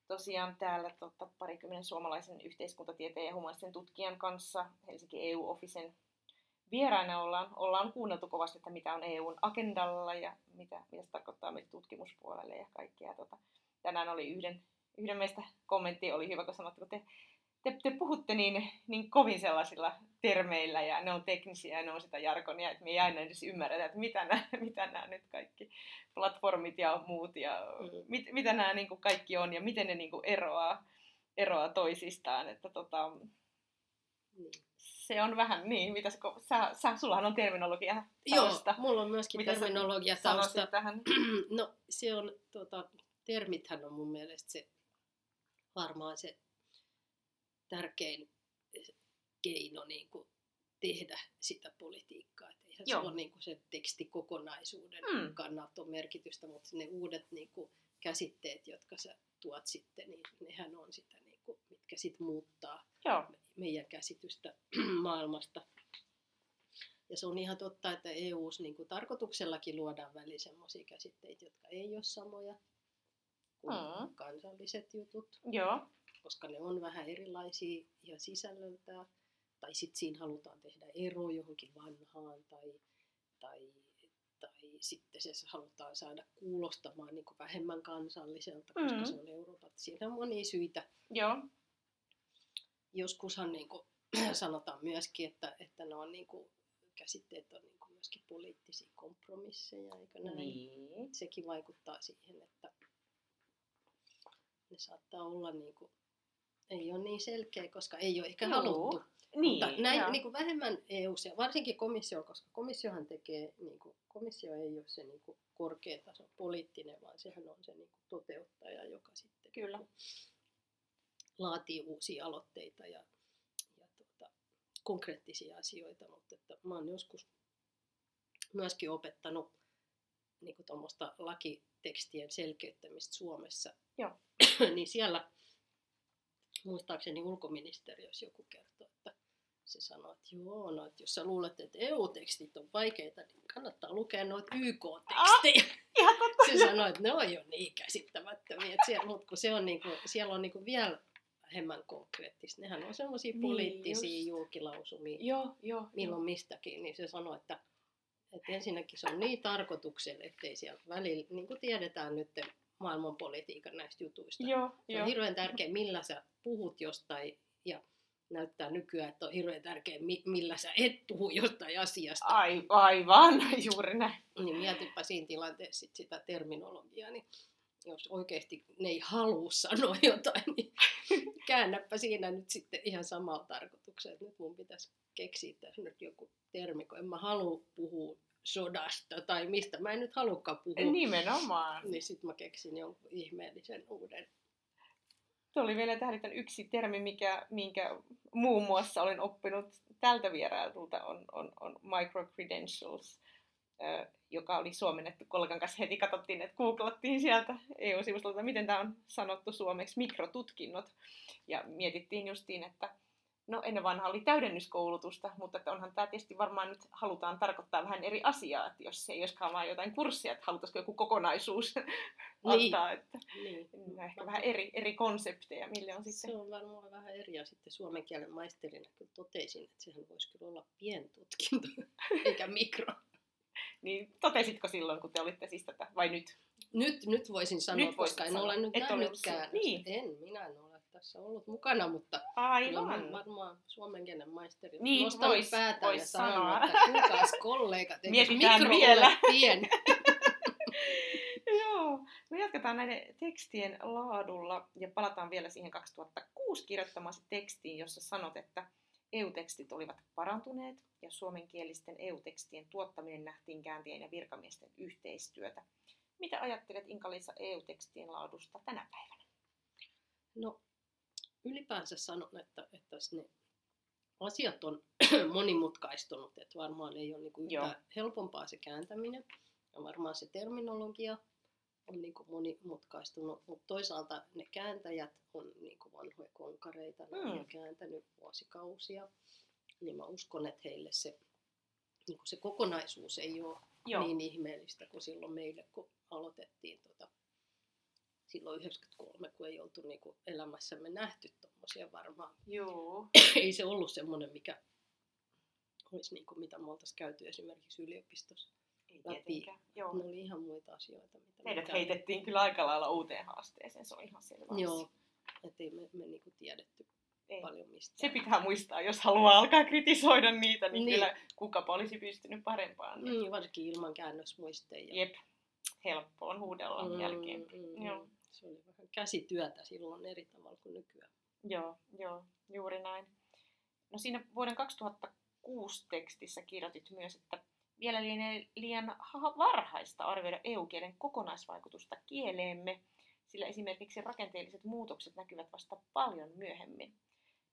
tosiaan täällä tota, parikymmenen suomalaisen yhteiskuntatieteen ja humanistisen tutkijan kanssa Helsinki EU-officen vieraina ollaan, ollaan kuunneltu kovasti, että mitä on EUn agendalla ja mitä, mitä se tarkoittaa meille tutkimuspuolelle ja kaikkea. Tota, tänään oli yhden, yhden meistä kommentti, oli hyvä, kun sanoitte, kun te, te, te puhutte niin, niin kovin sellaisilla termeillä ja ne on teknisiä ja ne on sitä jargonia, että me ei aina edes ymmärretä, että mitä nämä, mitä nämä nyt kaikki platformit ja muut ja Mm. mit, mitä nämä niin kuin kaikki on ja miten ne niin kuin eroaa, eroaa toisistaan. Että tota, Niin. se on vähän niin, mitä sä, sä, sä, sullahan on terminologia Joo, tausta. mulla on myöskin Mitä terminologia tausta. tähän. No se on, tota, termithän on mun mielestä se varmaan se tärkein keino niin kuin tehdä sitä politiikkaa. Et eihän Joo. se ole niin kuin se tekstikokonaisuuden Mm. mm. kannalta on merkitystä, mutta ne uudet niin kuin käsitteet, jotka sä tuot sitten, niin nehän on sitä, niin kuin, mitkä sitten muuttaa Joo. meidän käsitystä maailmasta. Ja se on ihan totta, että EU:ssa niin kuin tarkoituksellakin luodaan väliin sellaisia käsitteitä, jotka ei ole samoja kuin Mm. kansalliset jutut, Joo. Koska ne on vähän erilaisia ihan sisällöltään. Tai sitten siinä halutaan tehdä ero johonkin vanhaan tai, tai, tai sitten se halutaan saada kuulostamaan niin vähemmän kansalliselta, koska Mm. se on Euroopan. Siinä on monia syitä Joo. joskushan niin kuin, sanotaan myöskin, että, että ne on niin kuin, käsitteet on niin kuin myöskin poliittisia kompromisseja, eikö näin? Niin. Sekin vaikuttaa siihen, että ne saattaa olla niin kuin, ei ole niin selkeä, koska ei ole ehkä Joo. haluttu. Niin. Mutta näin niin kuin vähemmän eu ja varsinkin komissio, koska komissiohan tekee, niin kuin, komissio ei ole se niin kuin korkean tason poliittinen, vaan sehän on se niin kuin toteuttaja, joka sitten Kyllä. niin kuin laatii uusia aloitteita ja, ja tuota, konkreettisia asioita, mutta että mä oon joskus myöskin opettanut niin kuin tuommoista lakitekstien selkeyttämistä Suomessa, Joo. niin siellä muistaakseni ulkoministeriössä joku kertoo, että se sanoo, että joo, no, että jos sä luulet, että EU-tekstit on vaikeita, niin kannattaa lukea noita YK-tekstejä. Totta. Se sanoi, että ne on jo niin käsittämättömiä, että siellä, mutta kun se on niinku, siellä on niinku vielä vähemmän konkreettista. Nehän on semmoisia Niin poliittisia just. julkilausumia Joo, joo. milloin mistäkin, niin se sanoi, että, että ensinnäkin se on niin tarkoituksella, ettei siellä välillä, niin kuin tiedetään nyt maailmanpolitiikan näistä jutuista, Joo, se joo. on hirveän tärkeä, millä sä puhut jostain, ja näyttää nykyään, että on hirveän tärkeä, mi- millä sä et puhu jostain asiasta. Ai, aivan, juuri näin. Niin mietipä siinä tilanteessa sit sitä terminologiaa, niin jos oikeasti ne ei halua sanoa jotain, niin käännäpä siinä nyt sitten ihan samalla tarkoituksella. Nyt mun pitäisi keksiä tässä nyt joku termi, kun en mä halua puhua sodasta tai mistä mä en nyt halukkaan puhua. Nimenomaan. Niin sitten mä keksin jonkun ihmeellisen uuden. Tuo oli vielä tähditän yksi termi, mikä, minkä muun muassa olen oppinut tältä vierailulta, on, on, on microcredentials, joka oli suomennettu kollegan kanssa heti katsottiin, että googlattiin sieltä EU-sivustolta, miten tämä on sanottu suomeksi, mikrotutkinnot. Ja mietittiin justiin, että no ennen vanha oli täydennyskoulutusta, mutta että onhan tämä tietysti varmaan nyt halutaan tarkoittaa vähän eri asiaa, että jos ei olisikaan vain jotain kurssia, että halutaisiko joku kokonaisuus antaa, että Niin. No, ehkä vähän eri, eri konsepteja, mille on sitten... Se on varmaan vähän eri. Ja sitten suomen kielen maisterina kyllä totesin, että sehän voisi kyllä olla pientutkinto, eikä mikro. Niin totesitko silloin, kun te olitte siis tätä, vai nyt? Nyt, nyt voisin sanoa, Nyt koska en sanoa. ole nyt nähnytkään. niin. En, minä en ole tässä ollut mukana, mutta Aivan. varmaan suomen kielen maisteri Niin, nostanut vois- päätään ja vois sanonut, sanoa. että eikö Mietitään mikro vielä. Joo, me jatketaan näiden tekstien laadulla ja palataan vielä siihen 2006 kirjoittamasi tekstiin, jossa sanot, että EU-tekstit olivat parantuneet ja suomenkielisten EU-tekstien tuottaminen nähtiin kääntien ja virkamiesten yhteistyötä. Mitä ajattelet Inka-Liisa EU-tekstien laadusta tänä päivänä? No ylipäänsä sanon, että, että ne asiat on monimutkaistunut, että varmaan ei ole niin kuin yhtään helpompaa se kääntäminen. Ja varmaan se terminologia on niin kuin monimutkaistunut, mutta toisaalta ne kääntäjät on niin kuin vanhoja konkareita, ne on Mm. jo kääntänyt vuosikausia. Niin mä uskon, että heille se, niin kuin se kokonaisuus ei ole Joo. niin ihmeellistä kuin silloin meille, kun aloitettiin tota, silloin 93, kun ei oltu niin kuin elämässämme nähty tuommoisia varmaan. Joo. ei se ollut semmoinen, mikä olisi niin kuin, mitä me oltaisiin käyty esimerkiksi yliopistossa. Ei Läpi. Joo. Ne oli ihan muita asioita. Mitä me Meidät käytiin. heitettiin kyllä aika lailla uuteen haasteeseen, se on ihan selvä. Joo, että ei me, me niin kuin tiedetty Ei. paljon mistään. Se pitää muistaa, jos haluaa alkaa kritisoida niitä, niin, Niin. niin. kyllä kukapa olisi pystynyt parempaan. Niin, varsinkin ilman käännösmuisteja. Jep, helppo on huudella mm, jälkeen. mm, Joo. Se oli vähän käsityötä silloin eri tavalla kuin nykyään. Joo, joo, juuri näin. No siinä vuoden 2006 tekstissä kirjoitit myös, että vielä lienee liian ha- varhaista arvioida EU-kielen kokonaisvaikutusta kieleemme, sillä esimerkiksi rakenteelliset muutokset näkyvät vasta paljon myöhemmin.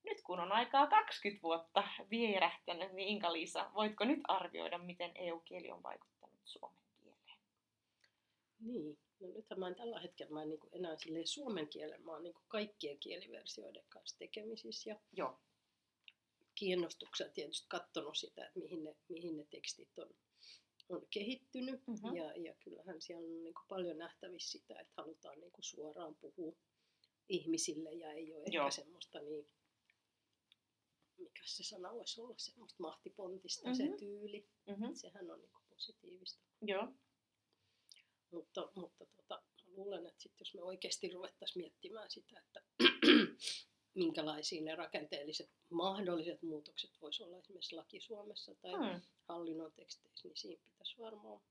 Nyt kun on aikaa 20 vuotta vierähtänyt, niin Inka-Liisa, voitko nyt arvioida, miten EU-kieli on vaikuttanut suomen kieleen? Niin, no nythän mä en tällä hetkellä mä en niin enää silleen suomen kielen, mä oon niin kaikkien kieliversioiden kanssa tekemisissä ja Joo. kiinnostuksella tietysti katsonut sitä, että mihin ne, mihin ne tekstit on, on kehittynyt. Mhm. Ja, ja kyllähän siellä on niin paljon nähtävissä sitä, että halutaan niin suoraan puhua ihmisille ja ei ole Joo. ehkä semmoista niin, mikä se sana voisi olla, semmoista mahtipontista mm-hmm. Mhm. se tyyli. Mm-hmm. Sehän on niin positiivista. Joo. Mutta, mutta tota, luulen, että sit jos me oikeasti ruvettaisiin miettimään sitä, että minkälaisia ne rakenteelliset mahdolliset muutokset voisi olla esimerkiksi laki Suomessa tai mm. Mm. hallinnon teksteissä, niin siinä pitäisi varmaan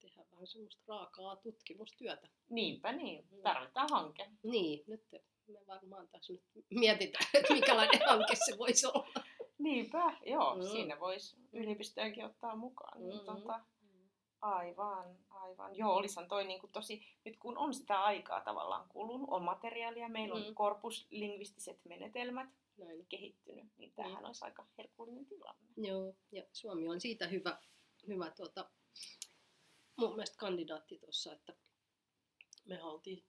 tehdä vähän semmoista raakaa tutkimustyötä. Niinpä niin. Mm. Tarvitaan hanke. Niin, nyt me varmaan tässä nyt mietitään, että minkälainen hanke se voisi olla. Niinpä, joo. Mm. Siinä voisi yliopistojenkin ottaa mukaan. Niin, Mm. tota, aivan, aivan. Joo, olisihan toi niinku tosi, nyt kun on sitä aikaa tavallaan kulunut, on materiaalia, meillä on Mm. korpuslingvistiset menetelmät Näin. kehittynyt, niin tämähän olisi aika herkullinen tilanne. Joo, ja Suomi on siitä hyvä, hyvä tuota, mun mielestä kandidaatti tuossa, että me oltiin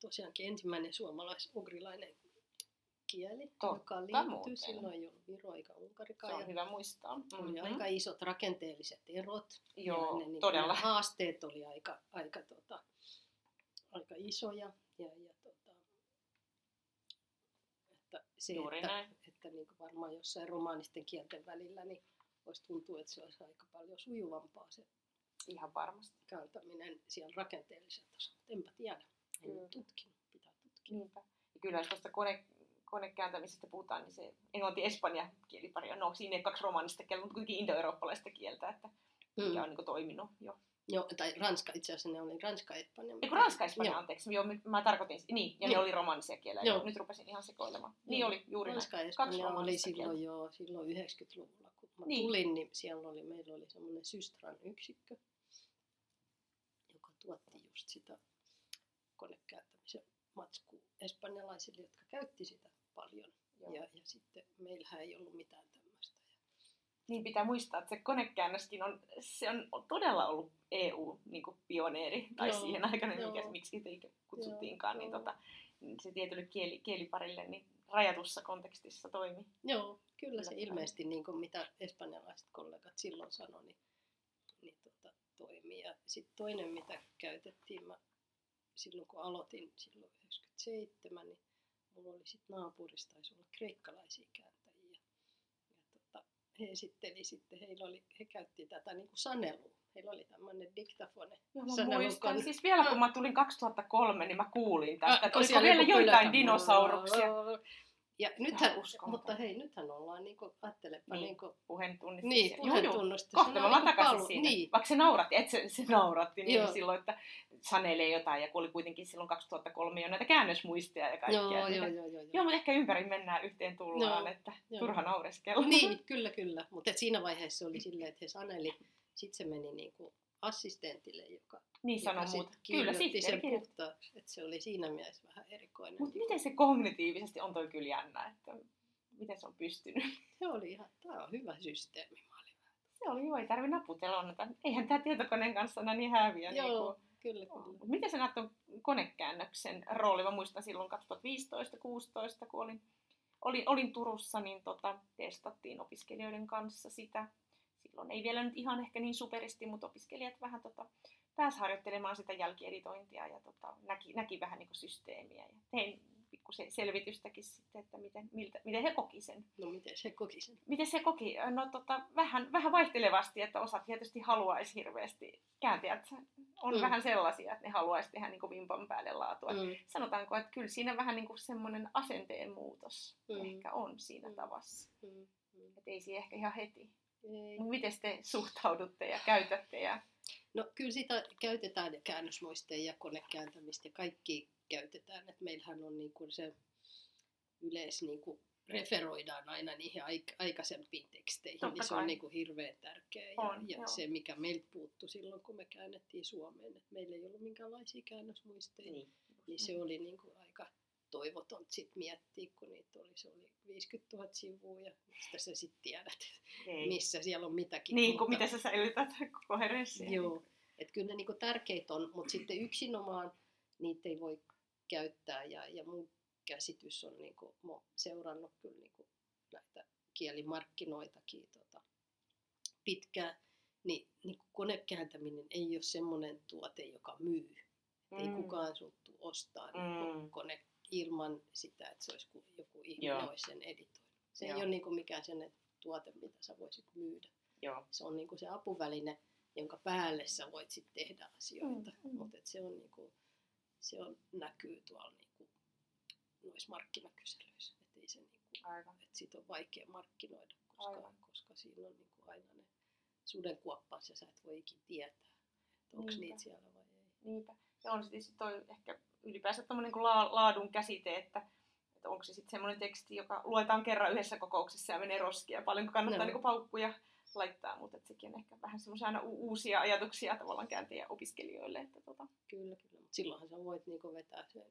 tosiaankin ensimmäinen suomalais-ugrilainen kieli, Totta joka liittyy. muuten. Silloin ei ollut Viro eikä Se Unkarikaan. on ja hyvä muistaa. oli Mhm. aika isot rakenteelliset erot. Joo, ne, niin, todella. ne haasteet oli aika, aika, tota, aika isoja. Ja, ja, tota, että se, Juuri että, näin. että niin kuin varmaan jossain romaanisten kielten välillä, niin voisi tuntua, että se olisi aika paljon sujuvampaa se Ihan varmasti. kääntäminen siellä rakenteellisella tasolla. Mutta enpä tiedä. En ole tutkinut. Pitää tutkia. Niinpä. Ja kyllä jos tuosta kone, konekääntämisestä puhutaan, niin se englanti-espanja kielipari on, no siinä ei kaksi romanista kieltä, mutta kuitenkin indoeurooppalaista kieltä, että mikä on niin toiminut jo. Joo, tai Ranska itse asiassa ne oli Ranska, Espanja. Ei kun ranska espanja Joo. anteeksi, joo, mä tarkoitin, niin, ja ne Joo. oli romanisia kieliä, Joo. nyt rupesin ihan sekoilemaan. Niin Joo. oli juuri näin. Ranska ja Kaksi Espanja oli silloin jo silloin 90-luvulla, kun mä Niin. tulin, niin siellä oli, meillä oli semmoinen Systran yksikkö, joka tuotti just sitä konekäyttämisen matskua espanjalaisille, jotka käytti sitä paljon. Joo. Ja, ja sitten meillähän ei ollut mitään tämmöistä. Niin pitää muistaa, että se konekäännöskin on, se on todella ollut EU-pioneeri, tai Joo, siihen aikana, joo. mikä, miksi sitä kutsuttiinkaan, niin joo. tota, se tietylle kieli, kieliparille niin rajatussa kontekstissa toimi. Joo, kyllä se Yllättäen. ilmeisesti, niin kuin mitä espanjalaiset kollegat silloin sanoi, niin, niin tota, toimii. Ja sitten toinen, mitä käytettiin, mä, silloin kun aloitin silloin 97, niin mulla oli sitten naapurissa, taisi olla kreikkalaisia kääntäjiä. Ja tota, he esitteli sitten, heillä oli, he käytti tätä niin kuin sanelua. Heillä oli tämmöinen diktafone. Joo, mä muistan, siis vielä kun mä tulin 2003, niin mä kuulin tästä, että kun oliko vielä joitain dinosauruksia. Ja nythän, mutta hei, nythän ollaan, niin kuin, ajattelepa, Niin, niin kuin, Puheentunnistus. niin, Juu, juu. puheentunnustus. Kohta me ollaan niinku takaisin siinä. Niin, Vaikka se nauratti, että se, se nauratti niin Joo. silloin, että sanelee jotain, ja kun oli kuitenkin silloin 2003 jo näitä käännösmuisteja ja kaikkea. joo, että joo, mitä- joo, joo, Joo, mutta ehkä ympäri mennään yhteen tullaan, Joo, että joo. turha naureskella. Niin, kyllä, kyllä. Mutta siinä vaiheessa oli silleen, että he saneli, sitten se meni niin kuin assistentille, joka, niin joka sanon sit muut. Kyllä, sitten sen puhtaaksi. Että se oli siinä mielessä vähän erikoinen. Mutta miten se kognitiivisesti on toi kyllä jännä, että miten se on pystynyt. Se oli ihan, tämä on hyvä systeemi. Mä olin Se oli joo, ei tarvi naputella. Eihän tämä tietokoneen kanssa enää niin häviä. Niin Joo, kuin, kyllä, kyllä. Miten sä näet tuon konekäännöksen rooli? Mä muistan silloin 2015-2016, kun olin, olin, olin Turussa, niin tota, testattiin opiskelijoiden kanssa sitä. Silloin ei vielä nyt ihan ehkä niin superisti, mutta opiskelijat vähän tota, pääsi harjoittelemaan sitä jälkieditointia ja tota, näki, näki vähän niin systeemiä. Ja tein pikku se- selvitystäkin sitten, että miten, miltä, miten he koki sen. No miten se koki sen? Miten se koki? No tota, vähän, vähän vaihtelevasti, että osa tietysti haluaisi hirveästi. Kääntäjät on Mm. vähän sellaisia, että ne haluaisi tehdä niin vimpan päälle laatua. Mm. Sanotaanko, että kyllä siinä vähän niin kuin semmoinen asenteen muutos Mm. ehkä on siinä Mm. tavassa. mm, mm. Että ei siinä ehkä ihan heti. Ei. Miten te suhtaudutte ja käytätte? Ja... No kyllä sitä käytetään ja käännösmuisteja ja konekääntämistä ja kaikki käytetään. Et meillähän on niin kuin se yleis niin kuin referoidaan aina niihin aik- aikaisempiin teksteihin, Totta niin se on kai. niin kuin hirveän tärkeä. Ja, On, ja joo. se, mikä meiltä puuttui silloin, kun me käännettiin Suomeen, että meillä ei ollut minkäänlaisia käännösmuisteja, niin, Niin. se oli niin kuin toivoton sit miettiä, kun niitä oli, se oli 50 000 sivua ja mistä sä sitten tiedät, Ei. missä siellä on mitäkin. Niin, kuin miten sä säilytät koherenssia. Joo, että kyllä ne niinku tärkeitä on, mutta sitten yksinomaan niitä ei voi käyttää ja, ja mun käsitys on, niinku, mä oon seurannut kyllä niinku näitä kielimarkkinoitakin tota, pitkään, niin, niin konekääntäminen ei ole semmoinen tuote, joka myy. Mm. Ei kukaan sulta tuu ostaa mm. Mm. kone ilman sitä, että se olisi ku- joku ihminen Joo. olisi sen editoinut. Se Joo. ei ole niinku mikään sellainen tuote, mitä sä voisit myydä Joo. se on niinku se apuväline, jonka päälle sä voit sit tehdä asioita. Mm, mm. Mutta se on niinku, se on, näkyy tuolla niinku, noissa markkinakyselyissä. Et ei se niinku, Aivan. et sit on vaikea markkinoida, koska, Aivan. koska siinä on niinku aina ne sudenkuoppas ja sä et voi ikin tietää, onko niitä siellä vai ei. Niinpä. Ja on sitten toi ehkä ylipäänsä tämmöinen niin la- laadun käsite, että, että onko se sitten semmoinen teksti, joka luetaan kerran yhdessä kokouksessa ja menee roskia. Paljonko kannattaa Joo. niin paukkuja laittaa, mutta et sekin on ehkä vähän semmoisia aina u- uusia ajatuksia tavallaan kääntäjien opiskelijoille. Että tota. Kyllä, kyllä. Mutta silloinhan sä voit niinku vetää sen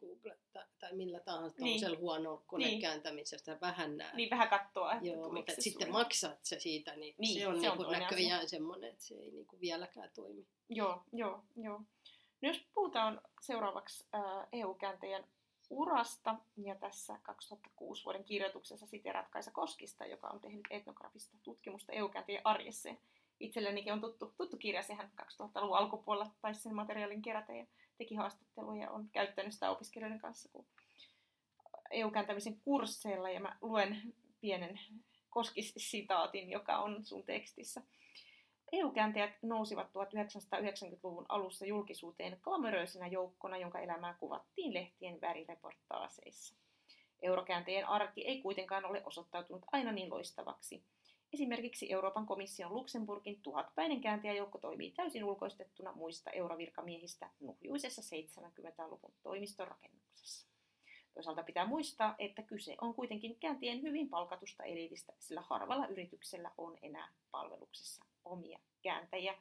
Google tai, tai millä tahansa Niin. niin. huono konekääntämisestä vähän näet. Niin vähän katsoa, että Joo, mutta se sitten maksat sä siitä, niin, Niin, se on, se se on toinen näköjään semmoinen, että se ei niinku vieläkään toimi. Joo, joo, joo. No jos puhutaan seuraavaksi ää, EU-kääntäjän urasta, ja tässä 2006 vuoden kirjoituksessa siteeraat Kaisa Koskista, joka on tehnyt etnografista tutkimusta EU-kääntäjien arjessa. Itsellenikin on tuttu, tuttu kirja, sehän 2000-luvun alkupuolella taisi sen materiaalin kerätä ja teki haastatteluja ja on käyttänyt sitä opiskelijoiden kanssa kun EU-kääntämisen kursseilla, ja mä luen pienen Koskis-sitaatin, joka on sun tekstissä. EU-kääntäjät nousivat 1990-luvun alussa julkisuuteen glamouröisenä joukkona, jonka elämää kuvattiin lehtien värireportaaseissa. Eurokääntäjien arki ei kuitenkaan ole osoittautunut aina niin loistavaksi. Esimerkiksi Euroopan komission Luxemburgin tuhatpäinen kääntäjäjoukko toimii täysin ulkoistettuna muista eurovirkamiehistä nuhjuisessa 70-luvun toimistorakennuksessa. Toisaalta pitää muistaa, että kyse on kuitenkin kääntien hyvin palkatusta eliitistä, sillä harvalla yrityksellä on enää palveluksessa omia kääntäjiä.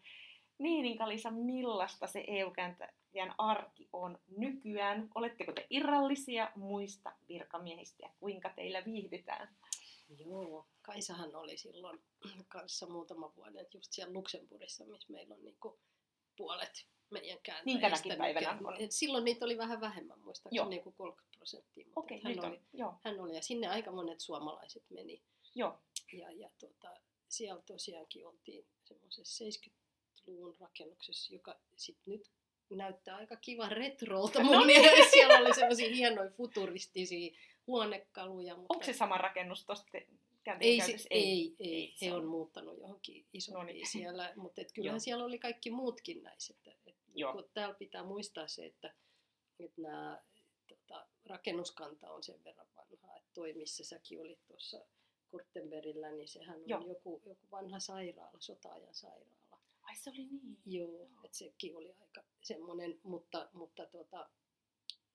Niin, Inka-Liisa, millaista se EU-kääntäjän arki on nykyään? Oletteko te irrallisia muista virkamiehistä ja kuinka teillä viihdytään? Joo, Kaisahan oli silloin kanssa muutama vuoden just siellä Luxemburgissa, missä meillä on niinku puolet meidän kääntäjistä. Niin tänäkin päivänä on. Silloin niitä oli vähän vähemmän, muistaakseni niinku 30 prosenttia. Mutta Okei, et hän, oli, on. Joo, hän oli, ja sinne aika monet suomalaiset meni. joo. Ja, ja tota, siellä tosiaankin oltiin semmoisessa 70-luvun rakennuksessa, joka sitten nyt näyttää aika kiva retrolta. Mun No no niin. mielestä siellä oli semmoisia hienoja futuristisia huonekaluja. Mutta Onko se sama rakennus tuosta ei, se, ei, ei, Ei, he on- muuttanut johonkin isompiin No niin. siellä, mutta et Joo. kyllähän siellä oli kaikki muutkin näissä. Että, et, Joo. kun täällä pitää muistaa se, että, että nämä tota, rakennuskanta on sen verran vanha, että toi missä säkin olit tuossa Kurtenbergillä, niin sehän on Joo. joku, joku vanha sairaala, sota-ajan sairaala. Ai se oli niin. Joo, että sekin oli aika semmoinen, mutta, mutta, tota,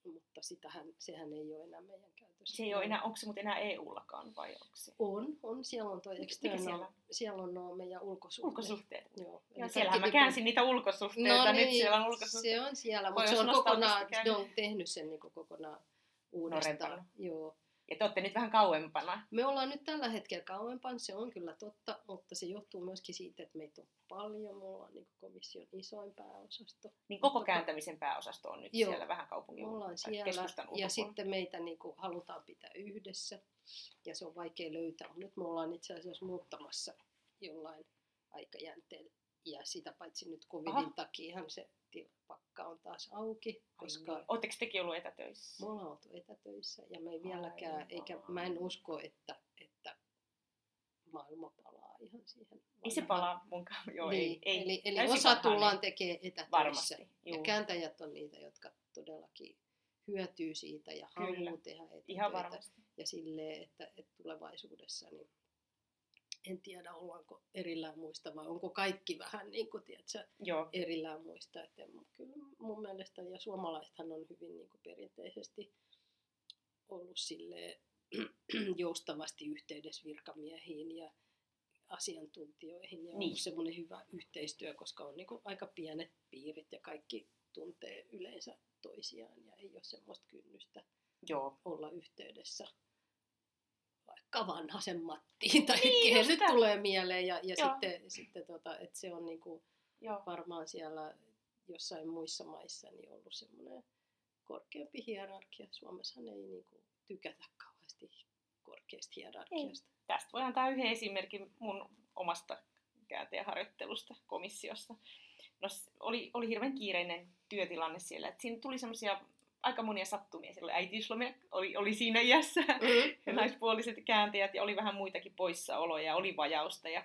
mutta sitähän, sehän ei ole enää meidän käytössä. Se ei ole enää, onko se muuten enää EU-lakaan vai onko se? On, on, siellä on Mikä external, siellä siellä? on? nuo meidän ulkosuhteet. Ulkosuhteet. Joo, Joo, siellähän mä käänsin niitä ulkosuhteita, No nyt niin, siellä on ulkosuhteet. Se on siellä, mutta se on kokonaan, ne on tehnyt sen niin kokonaan uudestaan. Nuorempana. Joo. Ja te olette nyt vähän kauempana. Me ollaan nyt tällä hetkellä kauempana, se on kyllä totta, mutta se johtuu myöskin siitä, että meitä on paljon. Me ollaan niin komission isoin pääosasto. Niin koko Mutta- kääntämisen pääosasto on nyt Joo. siellä vähän kaupungin Me ollaan siellä ja sitten meitä niin kuin halutaan pitää yhdessä ja se on vaikea löytää. Nyt me ollaan itse asiassa muuttamassa jollain aikajänteellä ja sitä paitsi nyt covidin Aha. takiahan se pakka on taas auki, koska Ai, Oletteko tekin ollut etätöissä? Me ollaan oltu etätöissä ja me ei vieläkään, Aivan. eikä mä en usko, että, että maailma palaa ihan siihen. Ei se palaa munkaan. Joo, niin, ei, ei. eli eli Täysin osa vanhaan tullaan ei. tekemään etätöissä. Varmasti, Ja juu. kääntäjät on niitä, jotka todellakin hyötyy siitä ja haluaa tehdä etätöitä. Ihan varmasti. Ja silleen, että, että tulevaisuudessa niin en tiedä ollaanko erillään muista vai onko kaikki vähän niin kuin, tiedätkö, Joo, erillään muista. Että kyllä mun mielestä, ja suomalaisethan on hyvin niin kuin perinteisesti ollut sille joustavasti yhteydessä virkamiehiin ja asiantuntijoihin ja Niin. niin. semmoinen hyvä yhteistyö, koska on niin kuin aika pienet piirit ja kaikki tuntee yleensä toisiaan ja ei ole semmoista kynnystä Joo. olla yhteydessä vaikka vanhasen Mattiin tai Niin, niin, kehen nyt tulee mieleen. Ja, ja Joo. sitten, sitten tota, että se on niinku Joo. varmaan siellä jossain muissa maissa niin ollut semmoinen korkeampi hierarkia. Suomessahan ei niinku tykätä kauheasti korkeasta hierarkiasta. Tästä voi antaa yhden esimerkin mun omasta kääntäjäharjoittelusta komissiossa. No, oli, oli hirveän kiireinen työtilanne siellä. Et siinä tuli semmoisia aika monia sattumia. Silloin äitiyslomia oli, oli siinä iässä. ja Mm. naispuoliset kääntäjät ja oli vähän muitakin poissaoloja, oli vajausta ja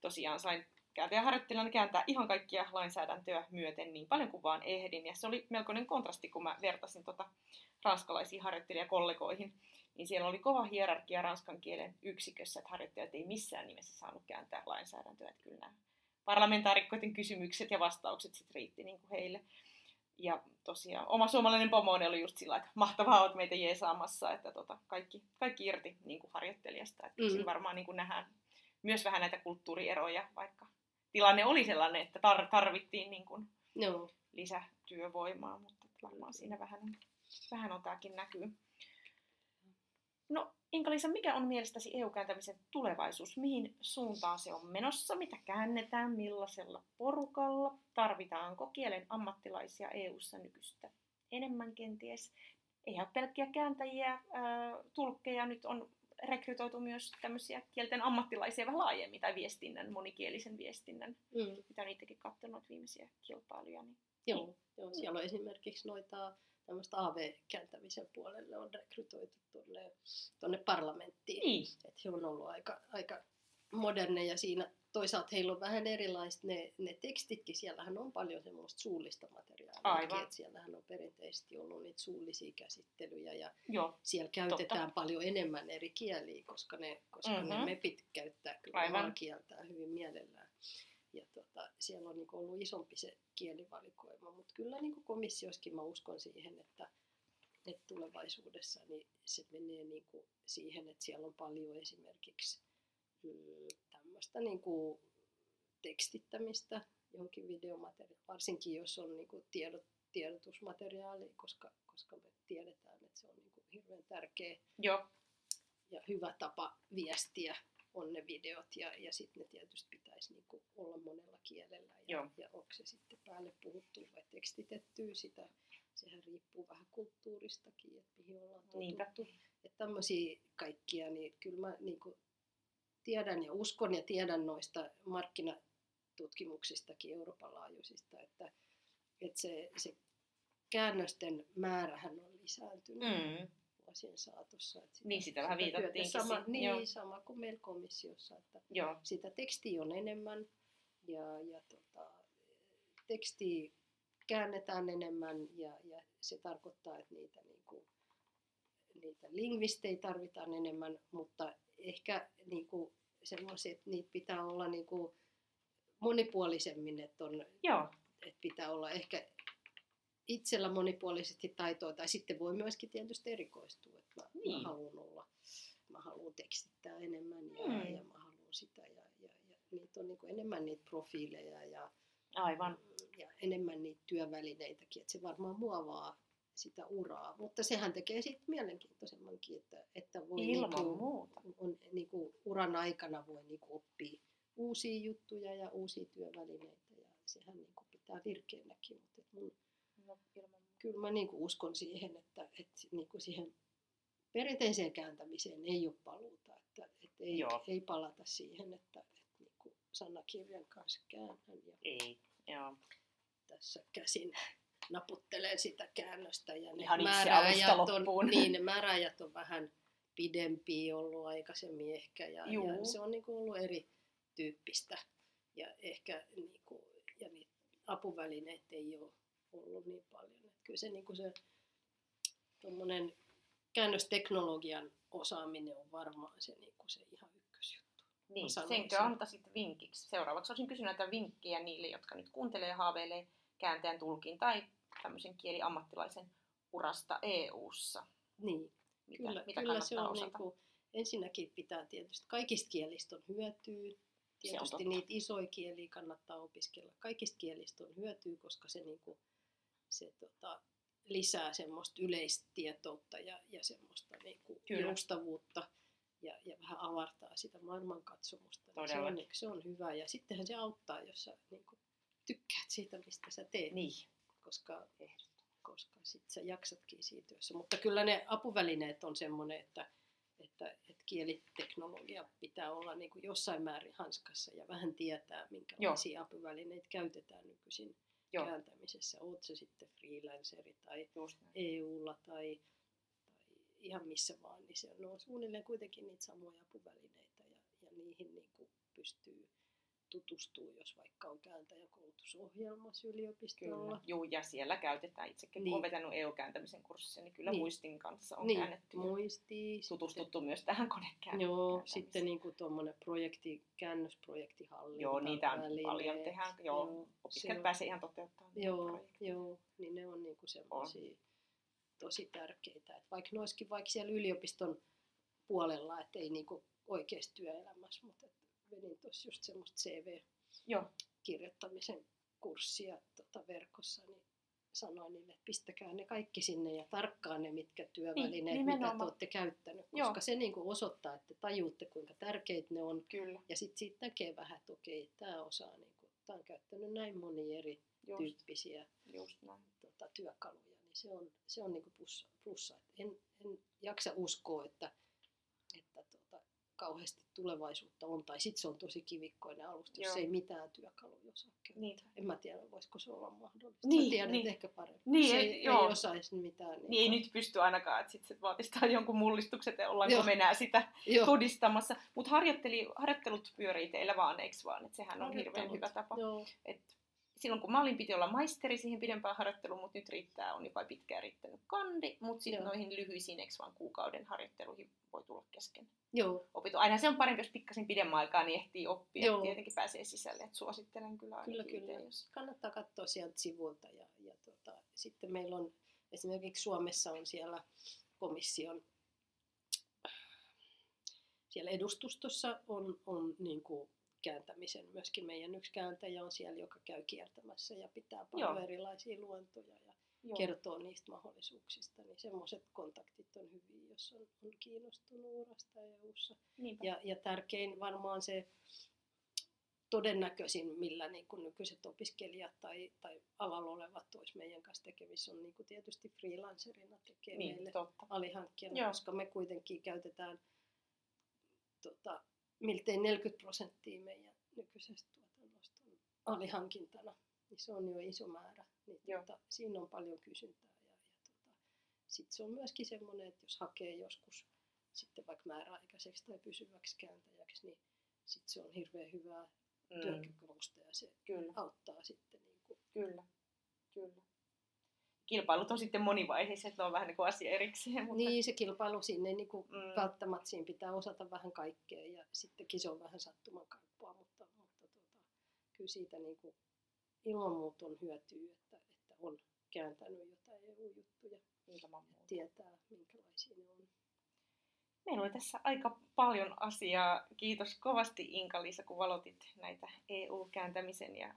tosiaan sain kääntäjäharjoittelijana kääntää ihan kaikkia lainsäädäntöä myöten niin paljon kuin vaan ehdin. Ja se oli melkoinen kontrasti, kun mä vertasin tota ranskalaisiin harjoittelijakollegoihin. Niin siellä oli kova hierarkia ranskan kielen yksikössä, että harjoittelijat ei missään nimessä saanut kääntää lainsäädäntöä. Että kyllä nämä parlamentaarikkoiden kysymykset ja vastaukset sit riitti niin kuin heille. Ja tosiaan oma suomalainen pomoni oli just sillä, että mahtavaa olet meitä jeesaamassa, että tota, kaikki, kaikki irti niin kuin harjoittelijasta. Että Mm. mm. varmaan niin kuin nähdään myös vähän näitä kulttuurieroja, vaikka tilanne oli sellainen, että tar- tarvittiin niin kuin Joo. lisätyövoimaa, mutta varmaan siinä vähän vähän on tämäkin näkyy. No, Inka-Liisa, mikä on mielestäsi EU-kääntämisen tulevaisuus? Mihin suuntaan se on menossa? Mitä käännetään? Millaisella porukalla? Tarvitaanko kielen ammattilaisia EU-ssa nykyistä enemmän kenties? Ei ole pelkkiä kääntäjiä, ää, tulkkeja, nyt on rekrytoitu myös tämmöisiä kielten ammattilaisia vähän laajemmin, tai viestinnän, monikielisen viestinnän, Mm. mitä on itsekin katsonut viimeisiä kilpailuja. Niin Joo, joo, siellä on esimerkiksi noita tämmöistä AV-kääntämisen puolelle on rekrytoitu tuonne, tuonne parlamenttiin. Niin, Että he on ollut aika, aika moderneja siinä. Toisaalta heillä on vähän erilaiset ne, ne tekstitkin. Siellähän on paljon semmoista suullista materiaalia. Aivan. Siellähän on perinteisesti ollut niitä suullisia käsittelyjä ja joo, siellä käytetään paljon enemmän eri kieliä, koska ne, koska mm-hmm. ne mepit käyttää kyllä kieltään hyvin mielellään. Ja tota, siellä on niinku ollut isompi se kielivalikoima, mutta kyllä niinku komissioskin mä uskon siihen, että, että tulevaisuudessa niin se menee niinku siihen, että siellä on paljon esimerkiksi mm, tämmöistä niinku tekstittämistä johonkin videomateriaaliin, varsinkin jos on niinku tiedot, tiedotusmateriaali, koska, koska me tiedetään, että se on niinku hirveän tärkeä joo, ja hyvä tapa viestiä on ne videot ja, ja sitten ne tietysti pitäisi niinku olla monella kielellä ja, Joo. ja onko se sitten päälle puhuttu vai tekstitetty sitä, sehän riippuu vähän kulttuuristakin, että mihin ollaan Niinpä. totuttu. Että tämmöisiä kaikkia, niin kyllä mä niinku tiedän ja uskon ja tiedän noista markkinatutkimuksistakin Euroopan laajuisista, että, että se, se käännösten määrähän on lisääntynyt mm. Vuosien saatossa. Että Niin, sitä vähän viitattiinkin Sama, siinä, niin, joo. sama kuin meillä komissiossa, että joo, sitä tekstiä on enemmän ja, ja tota, tekstiä käännetään enemmän ja, ja se tarkoittaa, että niitä, niinku, niitä lingvistejä tarvitaan enemmän, mutta ehkä niinku, semmoisia, että niitä pitää olla niinku, monipuolisemmin, että, on, joo, että pitää olla ehkä itsellä monipuolisesti taitoa, tai sitten voi myöskin tietysti erikoistua, että mä, Niin. mä haluan olla, mä haluan tekstittää enemmän ja, Mm. ja mä haluan sitä, ja, ja, ja niitä on niin enemmän niitä profiileja ja, aivan. ja enemmän niitä työvälineitäkin, että se varmaan muovaa sitä uraa, mutta sehän tekee sitten mielenkiintoisemmankin, että, että voi Ilman niinku, muuta. on, niinku, uran aikana voi niinku oppia uusia juttuja ja uusia työvälineitä ja sehän niinku pitää virkeänäkin, mutta mun, ilman kyllä mä niinku uskon siihen, että, että niinku siihen perinteiseen kääntämiseen ei ole paluuta, että, että ei, Joo. ei palata siihen, että, että niinku sanakirjan kanssa käännän ja Ei, joo. tässä käsin naputtelen sitä käännöstä ja ne Ihan itse määräajat on, loppuun. niin, ne määräajat on vähän pidempiä ollut aikaisemmin ehkä ja, Juu. ja se on niinku ollut erityyppistä ja ehkä niinku, ja niitä apuvälineitä ei ole ollut niin paljon. Et kyllä se, niinku se tommonen käännösteknologian osaaminen on varmaan se, niinku se ihan ykkösjuttu. Niin, senkö antaisit vinkiksi? Seuraavaksi olisin kysynyt näitä vinkkejä niille, jotka nyt kuuntelee ja haaveilee kääntäjän tulkin tai tämmöisen kieliammattilaisen urasta EU-ssa. Niin. Mitä, Kyllä, mitä kyllä se on osata? niinku, ensinnäkin pitää tietysti, kaikista kielistä on hyötyä. Tietysti niitä isoja kieliä kannattaa opiskella. Kaikista kielistä on hyötyä, koska se niinku se tota, lisää semmoista yleistietoutta ja, ja semmoista niin kuin joustavuutta ja, ja vähän avartaa sitä maailmankatsomusta. Niin se, on, se on hyvä ja sittenhän se auttaa, jos sä niin kuin, tykkäät siitä, mistä sä teet, Niin. koska, koska sit sä jaksatkin siinä työssä. Mutta kyllä ne apuvälineet on semmoinen, että, että, että kieliteknologia pitää olla niin kuin jossain määrin hanskassa ja vähän tietää, minkälaisia apuvälineitä käytetään nykyisin Joo. kääntämisessä. Oot se sitten freelanceri tai. EUlla tai, tai ihan missä vaan, niin se on suunnilleen kuitenkin niitä samoja apuvälineitä ja, ja niihin niin kuin pystyy tutustumaan, jos vaikka on kääntäjäkoulutusohjelmassa yliopistolla. Kyllä. Juu, ja siellä käytetään itsekin, kun Niin. olen vetänyt EU-kääntämisen kurssia, niin kyllä Niin. muistin kanssa on niin, käännetty. ja muistii. Tutustuttu myös tähän konekääntamiseen. Joo, sitten niin kuin tuommoinen projekti, käännösprojektihallinta. Joo, niitä on välineet. paljon tehdään. Joo, se opiskelijat pääsee ihan toteuttamaan. Joo, joo, niin ne on niinku semmoisia tosi tärkeitä. Et vaikka ne olisikin vaikka siellä yliopiston puolella, että ei niinku oikeasti työelämässä, mutta vedin tuossa just semmoista CV-kirjoittamisen kurssia tota verkossa, niin sanoin niille, että pistäkää ne kaikki sinne ja tarkkaan ne, mitkä työvälineet, mitä te olette käyttänyt, Joo. koska se niinku osoittaa, että tajuutte, kuinka tärkeitä ne on. kyllä. Ja sitten siitä näkee vähän, että okei, tämä osaa, niinku, tämä on käyttänyt näin monia eri Just, tyyppisiä just näin. tota, työkaluja, niin se on, se on niinku plussa. plussa. Et en, en jaksa uskoa, että, kauheasti tulevaisuutta on, tai sitten se on tosi kivikkoinen alusta, jos Joo. ei mitään työkaluja osaa käyttää. Niin. En mä tiedä, voisiko se olla mahdollista. Niin, Sä tiedät niin. ehkä paremmin. Niin, se ei- joo. ei osaisi mitään. Niin ei nyt pysty ainakaan, että sitten se vaatisi jonkun mullistukset ja ollaanko Joo. enää sitä Joo, todistamassa. Mutta harjoittelut pyörii teillä vaan, eikö vaan? Et sehän on hirveän hyvä tapa. joo, Et silloin kun mä olin, piti olla maisteri siihen pidempään harjoitteluun, mutta nyt riittää, on jopa pitkään riittänyt kandi, mutta sitten noihin lyhyisiin, eikö vaan kuukauden harjoitteluihin voi tulla kesken joo, opinto. Aina se on parempi, jos pikkasen pidemmän aikaa, niin ehtii oppia. Joo. Tietenkin pääsee sisälle, että suosittelen kyllä ainakin Kyllä, kyllä. jos... kannattaa katsoa sieltä sivuilta. Ja, ja tota, sitten meillä on esimerkiksi Suomessa on siellä komission siellä edustustossa on, on niin kuin kääntämisen. Myöskin meidän yksi kääntäjä on siellä, joka käy kiertämässä ja pitää paljon Joo. erilaisia luentoja ja Joo. kertoo niistä mahdollisuuksista. Niin semmoiset kontaktit on hyviä, jos on, on kiinnostunut urasta EU-ssa. Niinpä. Ja, ja tärkein varmaan se todennäköisin, millä niin kuin nykyiset opiskelijat tai, tai alalla olevat olisi meidän kanssa tekemissä, on niin kuin tietysti freelancerina tekee niin, meille totta. alihankkijana, Joo. koska me kuitenkin käytetään tota, miltei 40 prosenttia meidän nykyisestä tuotannosta on alihankintana. Niin se on jo iso määrä. Niin, tota, siinä on paljon kysyntää. Ja, ja tota, sitten se on myöskin semmoinen, että jos hakee joskus sitten vaikka määräaikaiseksi tai pysyväksi kääntäjäksi, niin sitten se on hirveän hyvää Mm, ja se kyllä, auttaa sitten niin kuin, kyllä, kyllä. Kilpailut on sitten monivaiheiset, ne on vähän niin kuin asia erikseen. Mutta... Niin, se kilpailu sinne niin kuin Mm. välttämättä siinä pitää osata vähän kaikkea ja sittenkin se on vähän sattuman kauppaa, mutta, mutta tota, kyllä siitä niin kuin ilman muuta on hyötyä, että, että on kääntänyt jotain EU-juttuja, Ilman muuta. tietää minkälaisia ne on. Meillä oli tässä aika paljon asiaa. Kiitos kovasti Inka-Liisa, kun valotit näitä EU-kääntämisen ja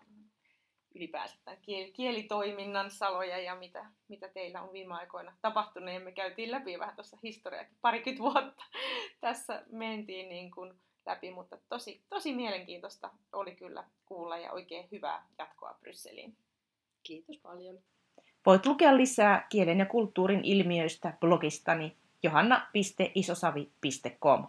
ylipäänsä tämän kiel- kielitoiminnan saloja ja mitä, mitä teillä on viime aikoina tapahtunut. Ja me käytiin läpi vähän tuossa historiakin, parikymmentä vuotta tässä mentiin niin kuin läpi, mutta tosi, tosi mielenkiintoista oli kyllä kuulla ja oikein hyvää jatkoa Brysseliin. Kiitos paljon. Voit lukea lisää kielen ja kulttuurin ilmiöistä blogistani johanna.isosavi.com.